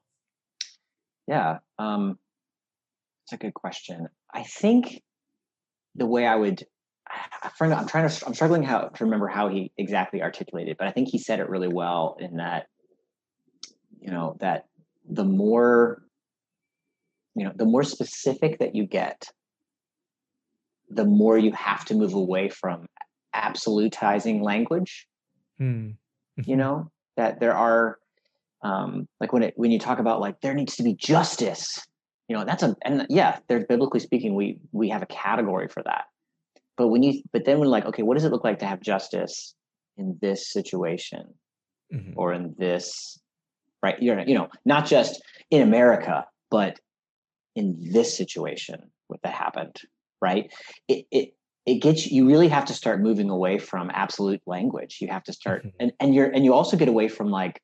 Yeah, um, it's a good question. I think the way I would, friend, I'm trying to, I'm struggling how to remember how he exactly articulated, but I think he said it really well in that, you know, that the more, you know, the more specific that you get, the more you have to move away from absolutizing language Hmm. you know that there are um like when it when you talk about like there needs to be justice you know that's a and yeah there's biblically speaking we we have a category for that but when you but then when like okay what does it look like to have justice in this situation Mhm. or in this right you're you know not just in america but in this situation what that happened right it it it gets you really have to start moving away from absolute language you have to start Mhm. and and you're and you also get away from like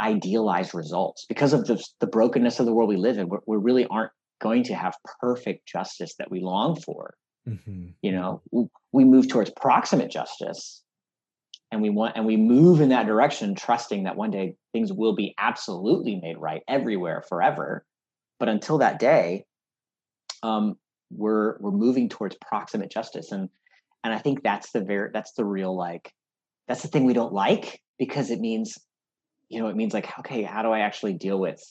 idealized results because of the the brokenness of the world we live in. We really aren't going to have perfect justice that we long for. Mhm. you know we move towards proximate justice and we want and we move in that direction trusting that one day things will be absolutely made right everywhere forever. But until that day um we're we're moving towards proximate justice. And and i think that's the very that's the real like that's the thing we don't like because it means you know it means like okay how do i actually deal with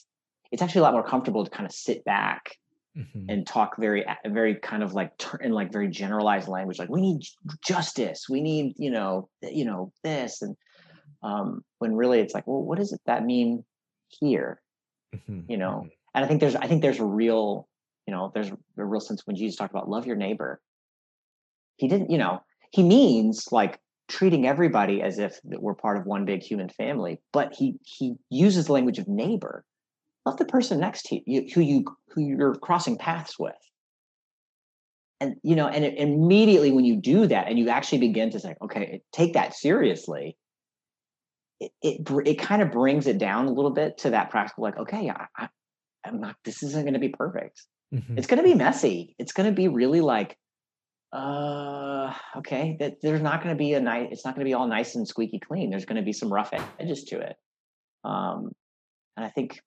it's actually a lot more comfortable to kind of sit back Mhm. and talk very very kind of like in like very generalized language like we need justice we need you know you know this and um when really it's like well what does it that mean here Mhm. you know Mhm. and i think there's i think there's a real you know there's a real sense when jesus talked about love your neighbor he didn't, you know, he means like treating everybody as if we're part of one big human family, but he he uses the language of neighbor. Love the person next to you who you who you're crossing paths with. And you know, and it, immediately when you do that and you actually begin to say, okay, take that seriously, it it, it kind of brings it down a little bit to that practical, like, okay, I, I, I'm not. This isn't going to be perfect. Mm-hmm. It's going to be messy. It's going to be really like uh okay that there's not going to be a night. it's not going to be all nice and squeaky clean there's going to be some rough edges to it um and i think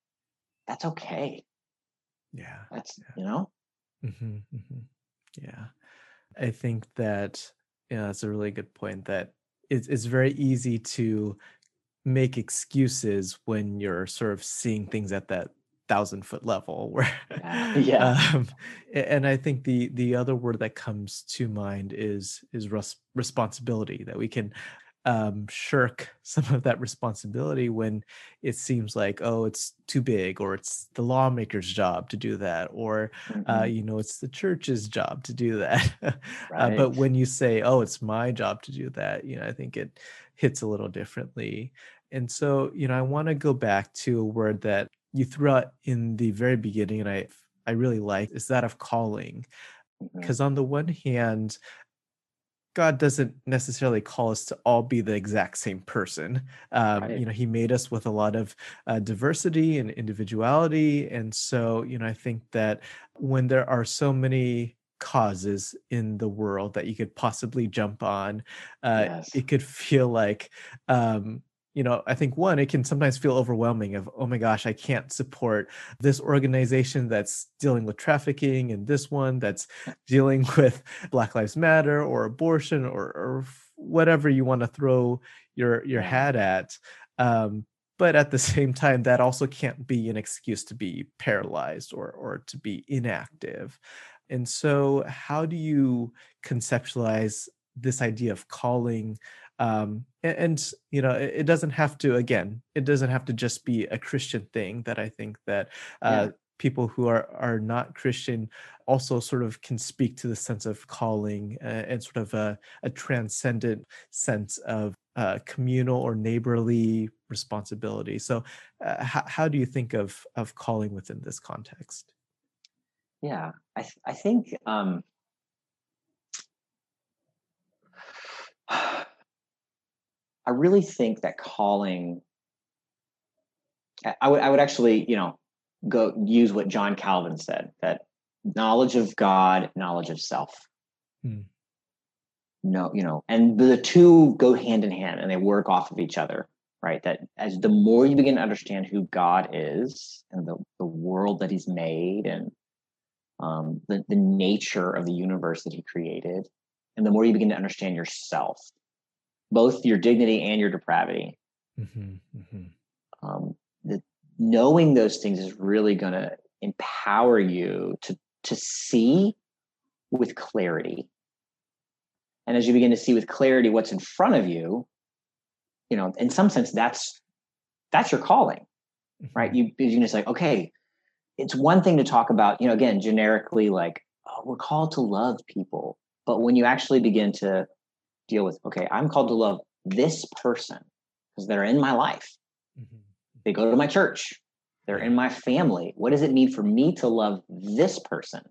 that's okay yeah that's yeah. you know mm-hmm, mm-hmm. yeah i think that yeah that's a really good point that it's, it's very easy to make excuses when you're sort of seeing things at that thousand foot level (laughs) where yeah um, and i think the the other word that comes to mind is is res- responsibility that we can um, shirk (laughs) some of that responsibility when it seems like oh it's too big or it's the lawmaker's job to do that or uh, mm-hmm. uh, you know it's the church's job to do that right. (laughs) uh, but when you say oh it's my job to do that you know i think it hits a little differently and so you know i want to go back to a word that you threw out in the very beginning, and I I really like is that of calling, because mm-hmm. on the one hand, God doesn't necessarily call us to all be the exact same person. Um, right. You know, He made us with a lot of uh, diversity and individuality, and so you know, I think that when there are so many causes in the world that you could possibly jump on, uh, yes. it could feel like um, you know, I think one, it can sometimes feel overwhelming of, oh my gosh, I can't support this organization that's dealing with trafficking and this one that's dealing (laughs) with Black Lives Matter or abortion or, or whatever you want to throw your your hat at. Um, but at the (laughs) same time, that also can't be an excuse to be paralyzed or or to be inactive. And so, how do you conceptualize this idea of calling um, and, and, you know it, it, doesn't have to again it doesn't have to just be a christian thing that i think that uh, yeah. people who are are not christian also sort of can speak to the sense of calling uh, and sort of a, a transcendent sense of uh, communal or neighborly responsibility so uh, how, how do you think of of calling within this context yeah i, th- I think um I really think that calling, I would, I would actually, you know, go use what John Calvin said that knowledge of God, knowledge of self. Hmm. No, you know, and the two go hand in hand and they work off of each other, right? That as the more you begin to understand who God is and the, the world that he's made and um, the, the nature of the universe that he created, and the more you begin to understand yourself both your dignity and your depravity. Mm-hmm, mm-hmm. Um, the, knowing those things is really going to empower you to to see with clarity. And as you begin to see with clarity what's in front of you, you know, in some sense, that's that's your calling, mm-hmm. right? You you can just like, okay, it's one thing to talk about, you know, again, generically, like, oh, we're called to love people, but when you actually begin to deal with okay i'm called to love this person because they're in my life. Mm-hmm. they go to my church. They're in my family. What does it mean for me to love this person?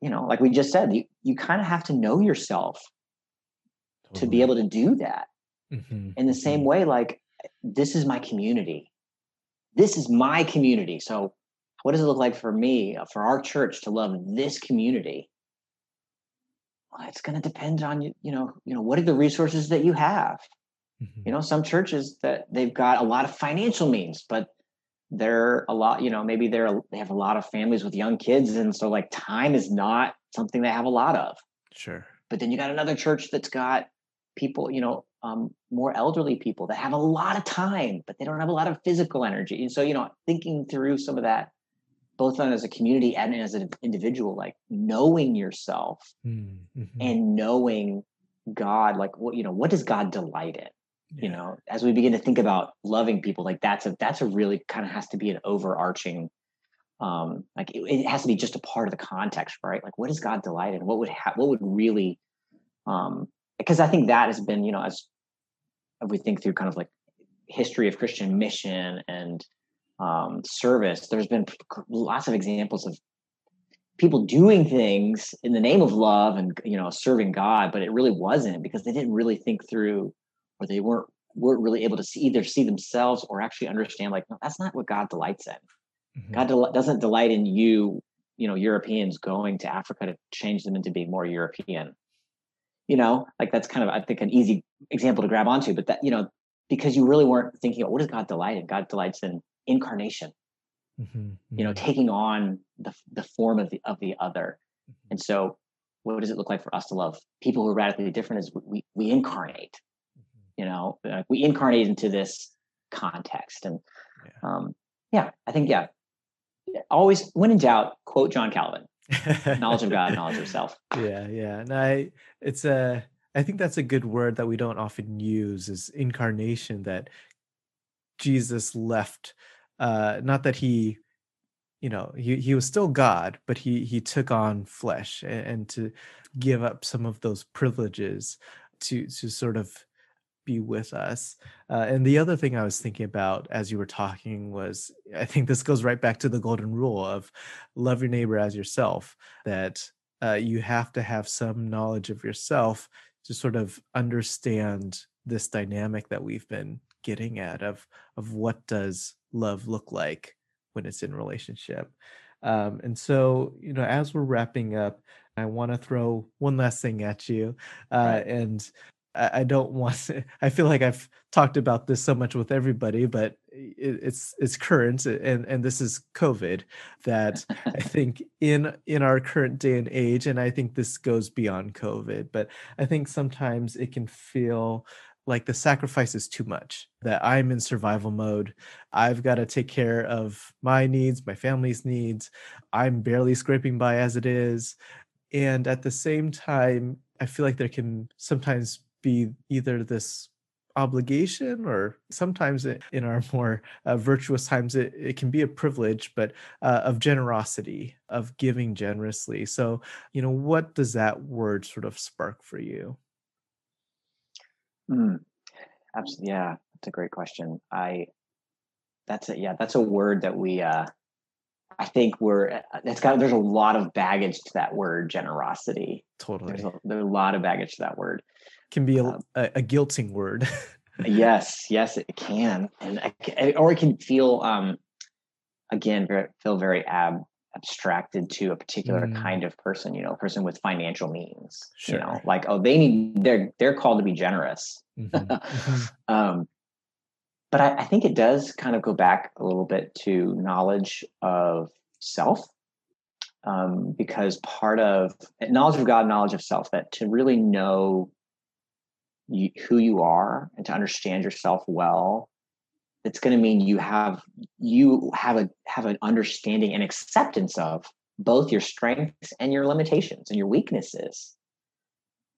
You know like we just said you, you kind of have to know yourself totally. to be able to do that. Mm-hmm. in the same mm-hmm. way like this is my community. This is my community. So what does it look like for me uh, for our church to love this community it's going to depend on you you know you know what are the resources that you have? Mm-hmm. you know some churches that they've got a lot of financial means but they're a lot you know maybe they're they have a lot of families with young kids and so like time is not something they have a lot of. Sure. But then you got another church that's got people you know um, more elderly people that have a lot of time but they don't have a lot of physical energy and so you know thinking through some of that both on as a community and as an individual like knowing yourself mm-hmm. and knowing god like what you know what does god delight in yeah. you know as we begin to think about loving people like that's a that's a really kind of has to be an overarching um, like it, it, has to be just a part of the context, right? Like, what does God delight in? What would ha- what would really, um, because I think that has been, you know, as we think through kind of like history of Christian mission and um, service, there's been lots of examples of people doing things in the name of love and you know serving God, but it really wasn't because they didn't really think through, or they weren't weren't really able to see either see themselves or actually understand like no, that's not what God delights in. Mm-hmm. God del- doesn't delight in you, you know, Europeans going to Africa to change them into being more European. You know, like that's kind of I think an easy example to grab onto, but that you know because you really weren't thinking, what does God delight in? God delights in incarnation. Mm-hmm, mm-hmm. You know, mm-hmm. taking on the the form of the of the other. Mm-hmm. And so, what does it look like for us to love people who are radically different? Is we we incarnate. Mm-hmm. You know, like we incarnate into this context, and yeah. um, yeah, I think yeah, always when in doubt, quote John Calvin. knowledge of God, knowledge of self. (laughs) Yeah, yeah. And I it's a I think that's a good word that we don't often use is incarnation that Jesus left uh not that he you know he, he was still god but he he took on flesh and, and to give up some of those privileges to to sort of be with us. Uh, and the other thing I was thinking about as you were talking was I think this goes right back to the golden rule of love your neighbor as yourself, that uh, you have to have some knowledge of yourself to sort of understand this dynamic that we've been getting at of of what does love look like when it's in relationship um, and so you know as we're wrapping up i want to throw one last thing at you uh, right. and I don't want to, (laughs) I feel like I've talked about this so much with everybody, but it's it's current and and this is COVID that I (laughs) think in in our current day and age, and I think this goes beyond COVID, but I think sometimes it can feel like the sacrifice is too much that i'm in survival mode. I've got to take care of my needs my family's needs. I'm barely scraping by as it is. And at the same time i feel like there can sometimes be either this obligation or sometimes in our (laughs) more uh, virtuous times it, it can be a privilege but uh, of generosity of giving generously. So you know what does that word sort of spark for you mm, absolutely yeah that's a great question i that's it yeah that's a word that we uh I think we're it's got there's a lot of baggage to that word generosity. Totally. There's a, there's a lot of baggage to that word can be a, um, a, a guilting word. yes, yes, it can, and I, or it can feel um, again very, feel very ab abstracted to a particular mm. kind of person. You know, a person with financial means. Sure. You know, like oh, they need they're they're called to be generous. Mm-hmm. (laughs) mm-hmm. um, but I, I think it does kind of go back a little bit to knowledge of self um, because part of knowledge of God, knowledge of self, that to really know you, who you are and to understand yourself well it's going to mean you have you have a have an understanding and acceptance of both your strengths and your limitations and your weaknesses.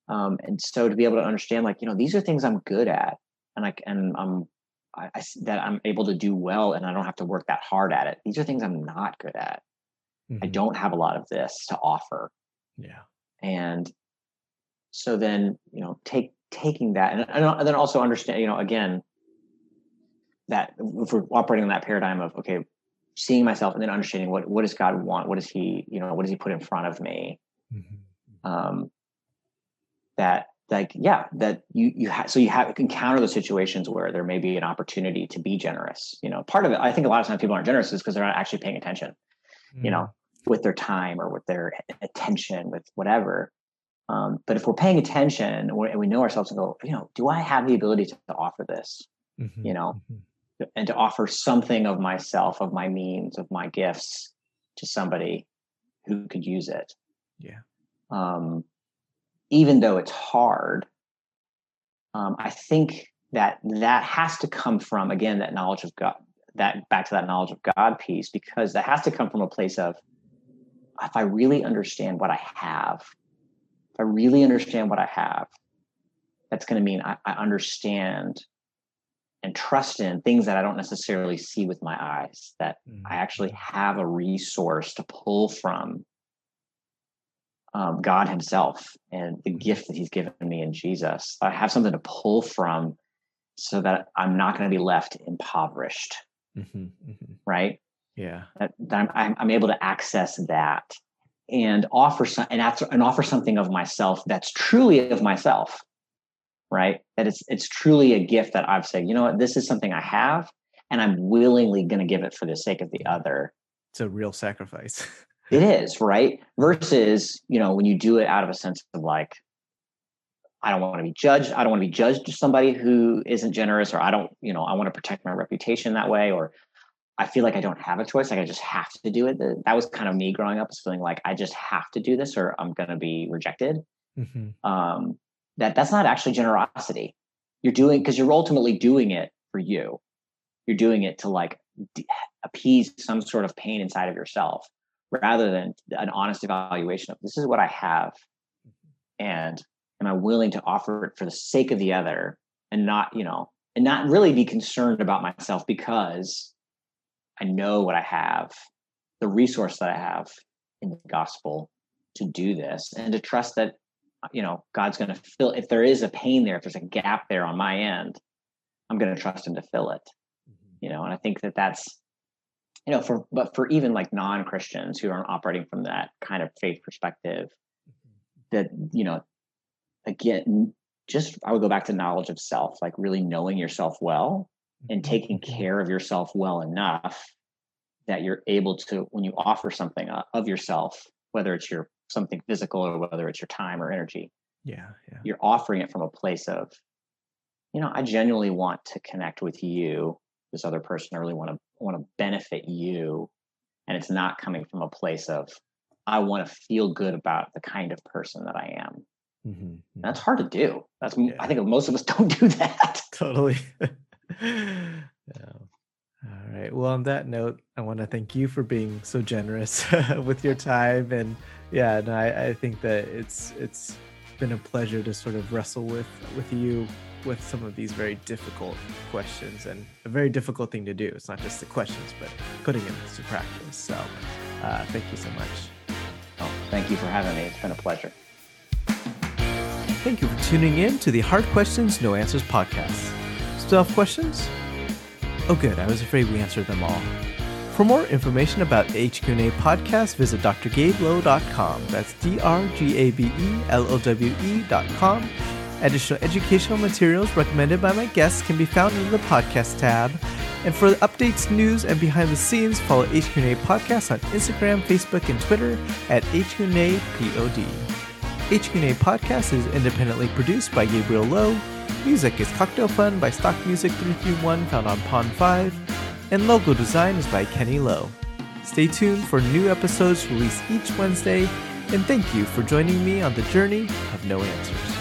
Um, and so to be able to understand like you know these are things i'm good at and i and i'm I, I, that i'm able to do well and i don't have to work that hard at it. These are things i'm not good at. Mm-hmm. i don't have a lot of this to offer. Yeah. And so then you know take taking that and, and then also understand you know again that if we're operating on that paradigm of okay seeing myself and then understanding what what does god want what does he you know what does he put in front of me mm-hmm. um that like yeah that you you have so you have encounter those situations where there may be an opportunity to be generous you know part of it i think a lot of times people aren't generous is because they're not actually paying attention mm-hmm. you know mm. with their time or with their attention with whatever um, but if we're paying attention and we know ourselves and go, you know, do I have the ability to, to offer this? Mm-hmm, you know, mm-hmm. And to offer something of myself, of my means, of my gifts to somebody who could use it. Yeah. Um, even though it's hard, um, I think that that has to come from again that knowledge of God. That back to that knowledge of God piece, because that has to come from a place of if I really understand what I have if I really understand what I have, that's going to mean I, I understand and trust in things that I don't necessarily see with my eyes, that mm-hmm. I actually have a resource to pull from um, God Himself and the mm-hmm. gift that He's given me in Jesus. I have something to pull from so that I'm not going to be left impoverished. Mm-hmm, mm-hmm. Right? Yeah. That, that I'm, I'm, able to access that and offer some and, and offer something of myself that's truly of myself right? That it's it's truly a gift that I've said, you know what, this is something I have, and I'm willingly going to give it for the sake of the other. It's a real sacrifice. (laughs) it is right versus you know when you do it out of a sense of like I don't want to be judged. I don't want to be judged to somebody who isn't generous, or I don't, you know, I want to protect my reputation that way, or I feel like I don't have a choice. Like I just have to do it. That was kind of me growing up, is feeling like I just have to do this, or I'm going to be rejected. Mm-hmm. Um, that that's not actually generosity. You're doing because you're ultimately doing it for you. You're doing it to like appease some sort of pain inside of yourself rather than an honest evaluation of this is what I have. And am I willing to offer it for the sake of the other and not, you know, and not really be concerned about myself because I know what I have, the resource that I have in the gospel to do this and to trust that you know god's going to fill if there is a pain there if there's a gap there on my end i'm going to trust him to fill it mm-hmm. you know and i think that that's you know for but for even like non-christians who aren't operating from that kind of faith perspective mm-hmm. that you know again just i would go back to knowledge of self like really knowing yourself well and mm-hmm. taking mm-hmm. care of yourself well enough that you're able to when you offer something uh, of yourself whether it's your something physical or whether it's your time or energy. Yeah, yeah. You're offering it from a place of, you know, I genuinely want to connect with you, this other person. I really want to want to benefit you. And it's not coming from a place of, I want to feel good about the kind of person that I am. Mm-hmm. That's hard to do. That's yeah. I think most of us (laughs) don't do that. (laughs) Totally. yeah. All right. Well, on that note, I want to thank you for being so generous (laughs) with your time and yeah, no, I, I think that it's it's been a pleasure to sort of wrestle with with you with some of these very difficult questions and a very difficult thing to do. It's not just the questions, but putting it into practice. So, uh, thank you so much. Oh, thank you for having me. It's been a pleasure. Thank you for tuning in to the Hard Questions, No Answers podcast. Still have questions? Oh, good. I was afraid we answered them all. For more information about the podcast, visit drgabelowe.com. That's D-R-G-A-B-E-L-O-W-E.com. Additional educational materials recommended by my guests can be found in the podcast tab. And for updates, news, and behind the scenes, follow HQ&A Podcast on Instagram, Facebook, and Twitter at HQ&A POD. Podcast is independently produced by Gabriel Lowe. Music is Cocktail Fun by Stock Music 331 found on Pond 5 and logo design is by Kenny Lowe. Stay tuned for new episodes released each Wednesday, and thank you for joining me on the journey of no answers.